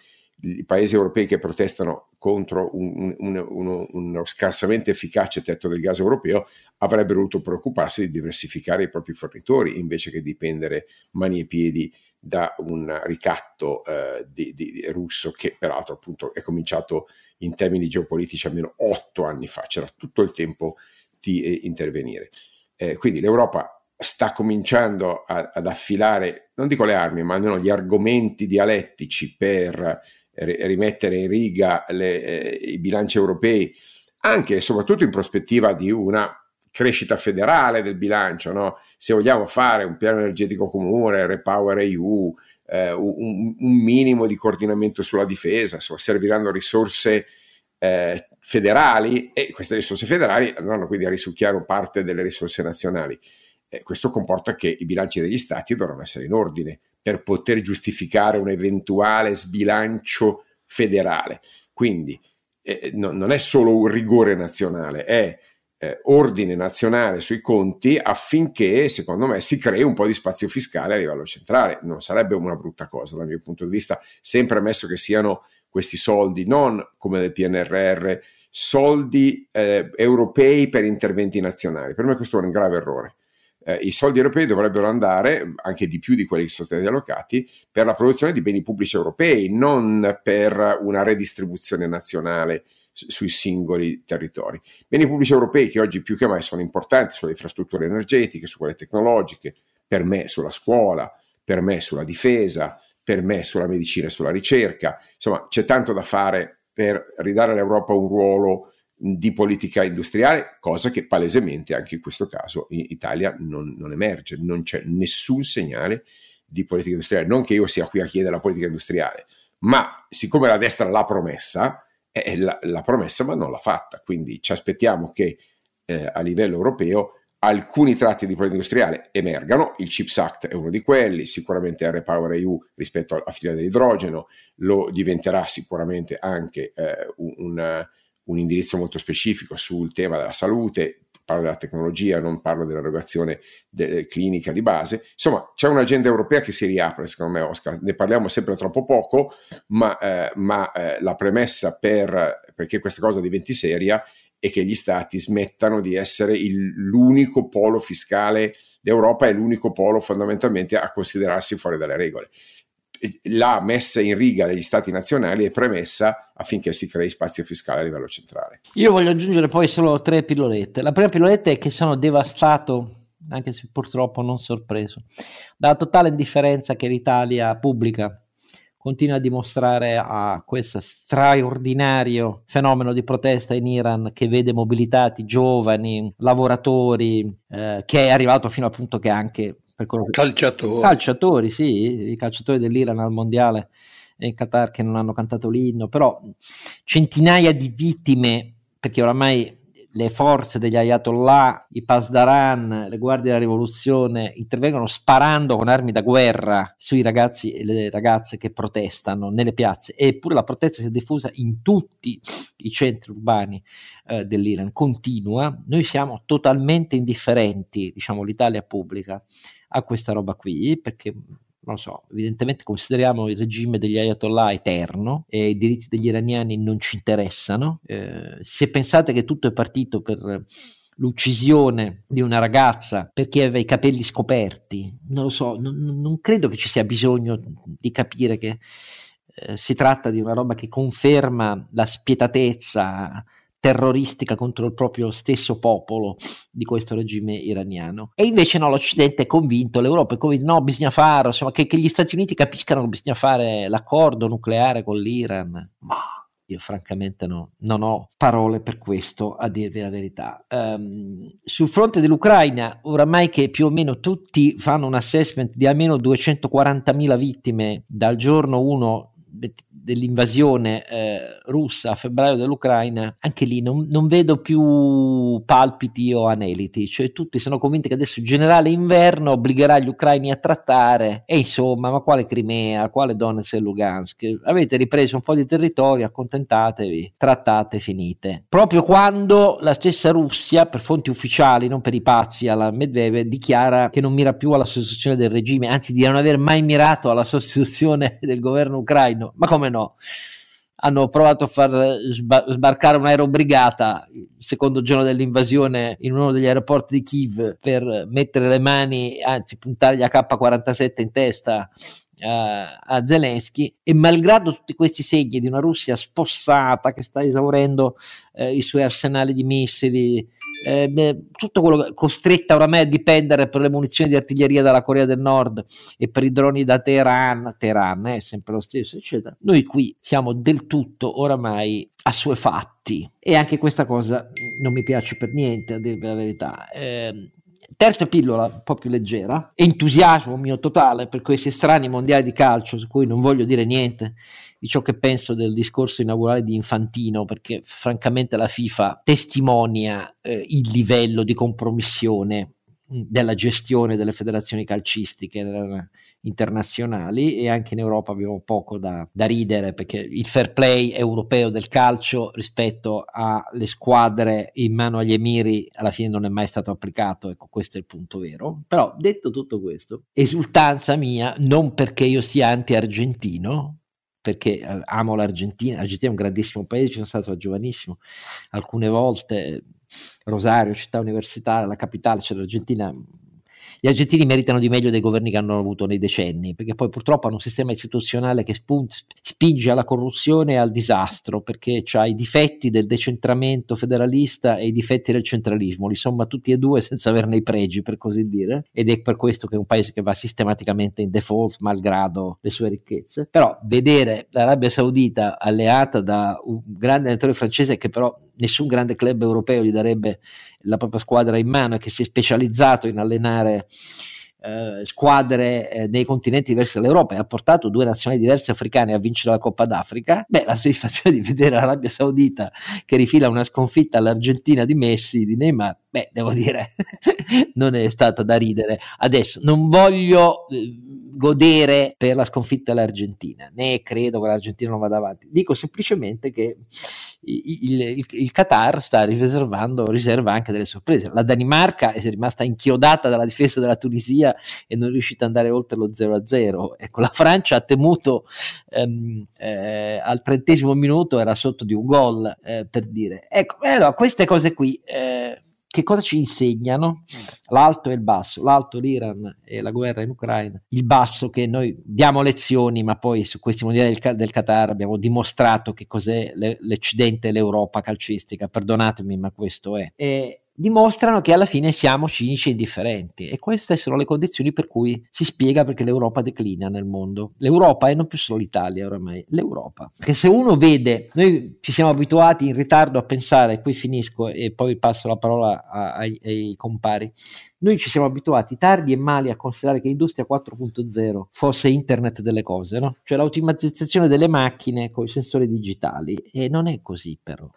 I paesi europei che protestano contro un, un, uno, uno, scarsamente efficace tetto del gas europeo avrebbero dovuto preoccuparsi di diversificare i propri fornitori invece che dipendere mani e piedi da un ricatto eh, di, di, russo che peraltro appunto è cominciato in termini geopolitici almeno otto anni fa, c'era tutto il tempo di eh, intervenire. Eh, quindi l'Europa sta cominciando a, ad affilare, non dico le armi, ma almeno gli argomenti dialettici per rimettere in riga le, eh, i bilanci europei, anche e soprattutto in prospettiva di una crescita federale del bilancio. No? Se vogliamo fare un piano energetico comune, Repower EU, eh, un, un, minimo di coordinamento sulla difesa, insomma, serviranno risorse eh, federali e queste risorse federali andranno quindi a risucchiare parte delle risorse nazionali. Eh, questo comporta che i bilanci degli stati dovranno essere in ordine per poter giustificare un eventuale sbilancio federale. Quindi eh, no, non è solo un rigore nazionale, è eh, ordine nazionale sui conti affinché, secondo me, si crei un po' di spazio fiscale a livello centrale. Non sarebbe una brutta cosa dal mio punto di vista, sempre ammesso che siano questi soldi non come nel PNRR, soldi eh, europei per interventi nazionali. Per me questo è un grave errore. Eh, I soldi europei dovrebbero andare, anche di più di quelli che sono stati allocati, per la produzione di beni pubblici europei, non per una redistribuzione nazionale sui singoli territori. Beni pubblici europei che oggi più che mai sono importanti sulle infrastrutture energetiche, su quelle tecnologiche, per me sulla scuola, per me sulla difesa, per me sulla medicina e sulla ricerca. Insomma, c'è tanto da fare per ridare all'Europa un ruolo di politica industriale, cosa che palesemente anche in questo caso in Italia non, non emerge, non c'è nessun segnale di politica industriale. Non che io sia qui a chiedere la politica industriale, ma siccome la destra l'ha promessa, eh, la, la, promessa ma non l'ha fatta, quindi ci aspettiamo che eh, a livello europeo alcuni tratti di politica industriale emergano, il CHIPS Act è uno di quelli, sicuramente Repower EU rispetto alla filiera dell'idrogeno, lo diventerà sicuramente anche eh, un, un, indirizzo molto specifico sul tema della salute, parlo della tecnologia, non parlo dell'erogazione de- clinica di base, insomma c'è un'agenda europea che si riapre secondo me Oscar, ne parliamo sempre troppo poco, ma, eh, ma eh, la premessa per, perché questa cosa diventi seria e che gli stati smettano di essere il, l'unico polo fiscale d'Europa e l'unico polo fondamentalmente a considerarsi fuori dalle regole. La messa in riga degli stati nazionali è premessa affinché si crei spazio fiscale a livello centrale. Io voglio aggiungere poi solo tre pillolette. La prima pilloletta è che sono devastato, anche se purtroppo non sorpreso, dalla totale indifferenza che l'Italia pubblica continua a dimostrare a questo straordinario fenomeno di protesta in Iran che vede mobilitati giovani, lavoratori, eh, che è arrivato fino al punto che anche quello calciatori. calciatori, sì, i calciatori dell'Iran al mondiale in Qatar che non hanno cantato l'inno, però centinaia di vittime perché oramai le forze degli Ayatollah, i Pasdaran, le guardie della rivoluzione intervengono sparando con armi da guerra sui ragazzi e le ragazze che protestano nelle piazze, eppure la protesta si è diffusa in tutti i centri urbani eh, dell'Iran, continua. Noi siamo totalmente indifferenti, diciamo l'Italia pubblica, a questa roba qui, perché non lo so, evidentemente consideriamo il regime degli ayatollah eterno e i diritti degli iraniani non ci interessano. Eh, se pensate che tutto è partito per l'uccisione di una ragazza perché aveva i capelli scoperti, non lo so, non, non credo che ci sia bisogno di capire che eh, si tratta di una roba che conferma la spietatezza terroristica contro il proprio stesso popolo di questo regime iraniano. E invece no, l'Occidente è convinto, l'Europa è convinta, no, bisogna farlo, insomma, che, che gli Stati Uniti capiscano che bisogna fare l'accordo nucleare con l'Iran. Ma io francamente no, non ho parole per questo, a dirvi la verità. Um, sul fronte dell'Ucraina, oramai che più o meno tutti fanno un assessment di almeno 240.000 vittime dal giorno 1 dell'invasione eh, russa a febbraio dell'Ucraina, anche lì non, non, vedo più palpiti o aneliti, cioè tutti sono convinti che adesso il generale inverno obbligherà gli ucraini a trattare e insomma, ma quale Crimea, quale Donetsk e Lugansk? Avete ripreso un po' di territorio, accontentatevi, trattate, finite. Proprio quando la stessa Russia, per fonti ufficiali, non per i pazzi alla Medvedev, dichiara che non mira più alla sostituzione del regime, anzi di non aver mai mirato alla sostituzione del governo ucraino. Ma come no? hanno provato a far sbarcare un'aerobrigata il secondo giorno dell'invasione in uno degli aeroporti di Kiev per mettere le mani, anzi puntargli a K-47 in testa a, a Zelensky e malgrado tutti questi segni di una Russia spossata che sta esaurendo eh, i suoi arsenali di missili, eh, tutto quello che costretta oramai a dipendere per le munizioni di artiglieria dalla Corea del Nord e per i droni da Teheran, Teheran è sempre lo stesso, eccetera. Noi qui siamo del tutto oramai assuefatti e anche questa cosa non mi piace per niente, a dirvi la verità. Eh, Terza pillola, un po' più leggera, entusiasmo mio totale per questi strani mondiali di calcio su cui non voglio dire niente di ciò che penso del discorso inaugurale di Infantino, perché francamente la FIFA testimonia eh, il livello di compromissione della gestione delle federazioni calcistiche internazionali e anche in Europa abbiamo poco da, da, ridere perché il fair play europeo del calcio rispetto alle squadre in mano agli emiri alla fine non è mai stato applicato, ecco questo è il punto vero. Però detto tutto questo, esultanza mia non perché io sia anti-argentino, perché eh, amo l'Argentina, l'Argentina è un grandissimo paese, ci sono stato giovanissimo. Alcune volte, Rosario, città universitaria, la capitale, c'è l'Argentina gli argentini meritano di meglio dei governi che hanno avuto nei decenni, perché poi purtroppo hanno un sistema istituzionale che spunt- spinge alla corruzione e al disastro, perché ha i difetti del decentramento federalista e i difetti del centralismo, li somma tutti e due senza averne i pregi, per così dire, ed è per questo che è un paese che va sistematicamente in default, malgrado le sue ricchezze. Però vedere l'Arabia Saudita alleata da un grande allenatore francese che però nessun grande club europeo gli darebbe la propria squadra in mano e che si è specializzato in allenare eh, squadre eh, nei continenti diversi dall'Europa e ha portato due nazionali diverse africane a vincere la Coppa d'Africa, beh, la soddisfazione di vedere l'Arabia Saudita che rifila una sconfitta all'Argentina di Messi, di Neymar, beh, devo dire, non è stata da ridere. Adesso non voglio eh, godere per la sconfitta all'Argentina, né credo che l'Argentina non vada avanti, dico semplicemente che il, il, il, Qatar sta riservando riserva anche delle sorprese. La Danimarca è rimasta inchiodata dalla difesa della Tunisia e non è riuscita ad andare oltre lo 0-0. Ecco, la Francia ha temuto ehm, eh, al trentesimo minuto, era sotto di un gol eh, per dire. Ecco, allora, queste cose qui. Eh, che cosa ci insegnano? L'alto e il basso, l'alto l'Iran e la guerra in Ucraina, il basso che noi diamo lezioni, ma poi su questi mondiali del, del Qatar abbiamo dimostrato che cos'è le, l'Occidente e l'Europa calcistica, perdonatemi, ma questo è. E, dimostrano che alla fine siamo cinici e indifferenti e queste sono le condizioni per cui si spiega perché l'Europa declina nel mondo. L'Europa e non più solo l'Italia oramai, l'Europa. Perché se uno vede, noi ci siamo abituati in ritardo a pensare, qui finisco e poi passo la parola a, ai, ai compari, noi ci siamo abituati tardi e mali a considerare che Industria 4.0 fosse internet delle cose, no? cioè l'automatizzazione delle macchine con i sensori digitali e non è così però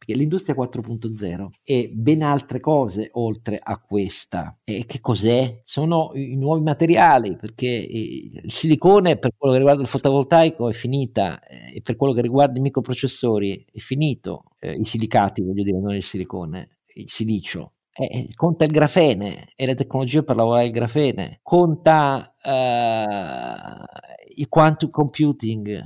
perché l'industria 4.0 è ben altre cose oltre a questa. E che cos'è? Sono i nuovi materiali, perché il silicone per quello che riguarda il fotovoltaico è finita eh, e per quello che riguarda i microprocessori è finito, eh, i silicati voglio dire, non il silicone, il silicio. Eh, conta il grafene e le tecnologie per lavorare il grafene, conta eh, il quantum computing,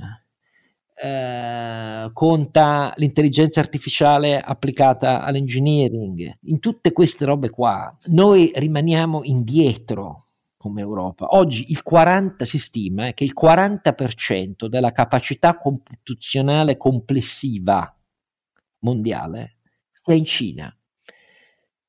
eh, conta l'intelligenza artificiale applicata all'engineering, in tutte queste robe qua, noi rimaniamo indietro come Europa. Oggi il 40 si stima che il 40% della capacità computazionale complessiva mondiale sia in Cina.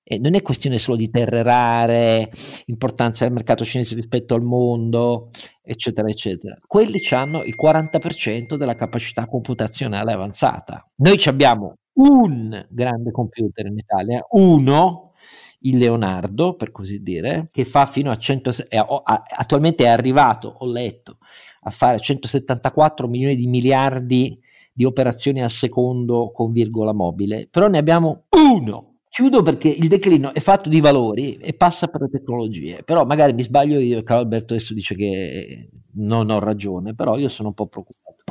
E non è questione solo di terre rare, importanza del mercato cinese rispetto al mondo, eccetera, eccetera. Quelli hanno il 40% della capacità computazionale avanzata. Noi abbiamo un grande computer in Italia, uno, il Leonardo, per così dire, che fa fino a 100, eh, attualmente è arrivato, ho letto, a fare 174 milioni di miliardi di operazioni al secondo con virgola mobile, però ne abbiamo uno. Chiudo perché il declino è fatto di valori e passa per le tecnologie, però magari mi sbaglio io Carlo Alberto adesso dice che non ho ragione, però io sono un po' preoccupato.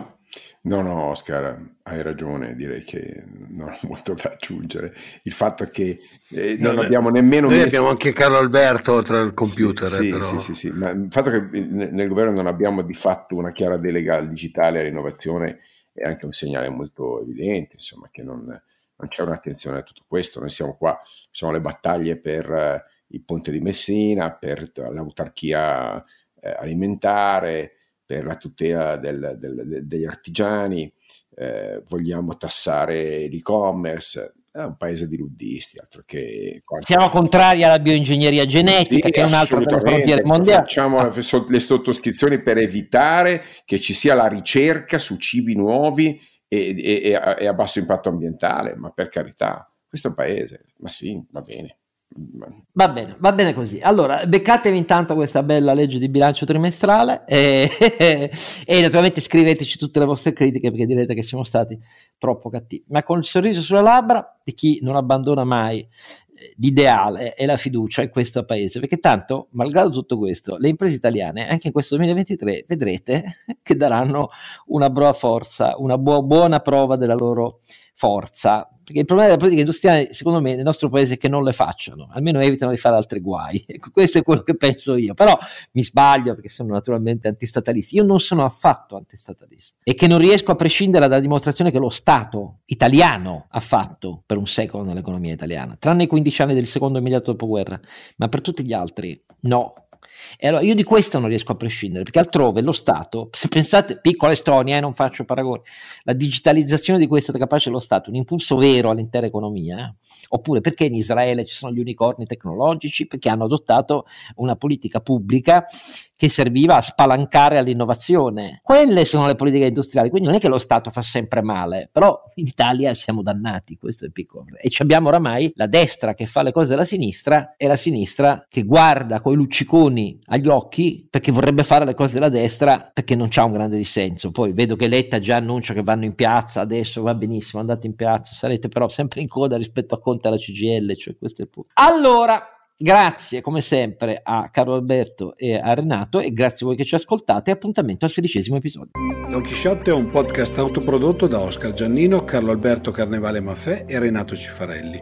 No, no, Oscar, hai ragione, direi che non ho molto da aggiungere. Il fatto che eh, non no, abbiamo nemmeno... Noi abbiamo anche Carlo Alberto oltre al computer. Sì, eh, però... sì, sì, sì, ma il fatto che nel governo non abbiamo di fatto una chiara delega al digitale e all'innovazione è anche un segnale molto evidente, insomma, che non, non c'è un'attenzione a tutto questo. Noi siamo qua, siamo le battaglie per eh, il ponte di Messina, per l'autarchia eh, alimentare, per la tutela del, del, degli artigiani, eh, vogliamo tassare l'e-commerce. È un paese di luddisti, altro che... Qualche... Siamo contrari alla bioingegneria genetica, sì, che è un'altra delle frontiere mondiali. Facciamo ah. le sottoscrizioni per evitare che ci sia la ricerca su cibi nuovi e, e, e a basso impatto ambientale, ma per carità, questo è un paese, ma sì, va bene. Va bene, va bene così. Allora, beccatevi intanto questa bella legge di bilancio trimestrale e, e, naturalmente scriveteci tutte le vostre critiche perché direte che siamo stati troppo cattivi, ma con il sorriso sulle labbra di chi non abbandona mai l'ideale e la fiducia in questo paese, perché tanto, malgrado tutto questo, le imprese italiane anche in questo 2023 vedrete che daranno una forza, una bu- buona prova della loro forza perché il problema della politica industriale, secondo me, nel nostro paese è che non le facciano, almeno evitano di fare altri guai. Ecco, questo è quello che penso io. Però mi sbaglio perché sono naturalmente antistatalisti. Io non sono affatto antistatalista e che non riesco a prescindere dalla dimostrazione che lo Stato italiano ha fatto per un secolo nell'economia italiana, tranne i 15 anni del secondo immediato dopoguerra, ma per tutti gli altri no. E allora io di questo non riesco a prescindere, perché altrove lo Stato, se pensate, piccola Estonia, eh, non faccio paragoni, la digitalizzazione di questo è capace lo Stato, un impulso vero all'intera economia, eh? oppure perché in Israele ci sono gli unicorni tecnologici, perché hanno adottato una politica pubblica che serviva a spalancare all'innovazione. Quelle sono le politiche industriali, quindi non è che lo Stato fa sempre male, però in Italia siamo dannati, questo è piccolo. E abbiamo oramai la destra che fa le cose della sinistra e la sinistra che guarda coi lucciconi agli occhi perché vorrebbe fare le cose della destra perché non c'ha un grande dissenso. Poi vedo che Letta già annuncia che vanno in piazza, adesso va benissimo, andate in piazza, sarete però sempre in coda rispetto a Conte alla CGL, cioè questo è il punto. Allora, Grazie come sempre a Carlo Alberto e a Renato e grazie a voi che ci ascoltate. Appuntamento al sedicesimo episodio. Don Chisciotte è un podcast autoprodotto da Oscar Giannino, Carlo Alberto Carnevale Maffè e Renato Cifarelli,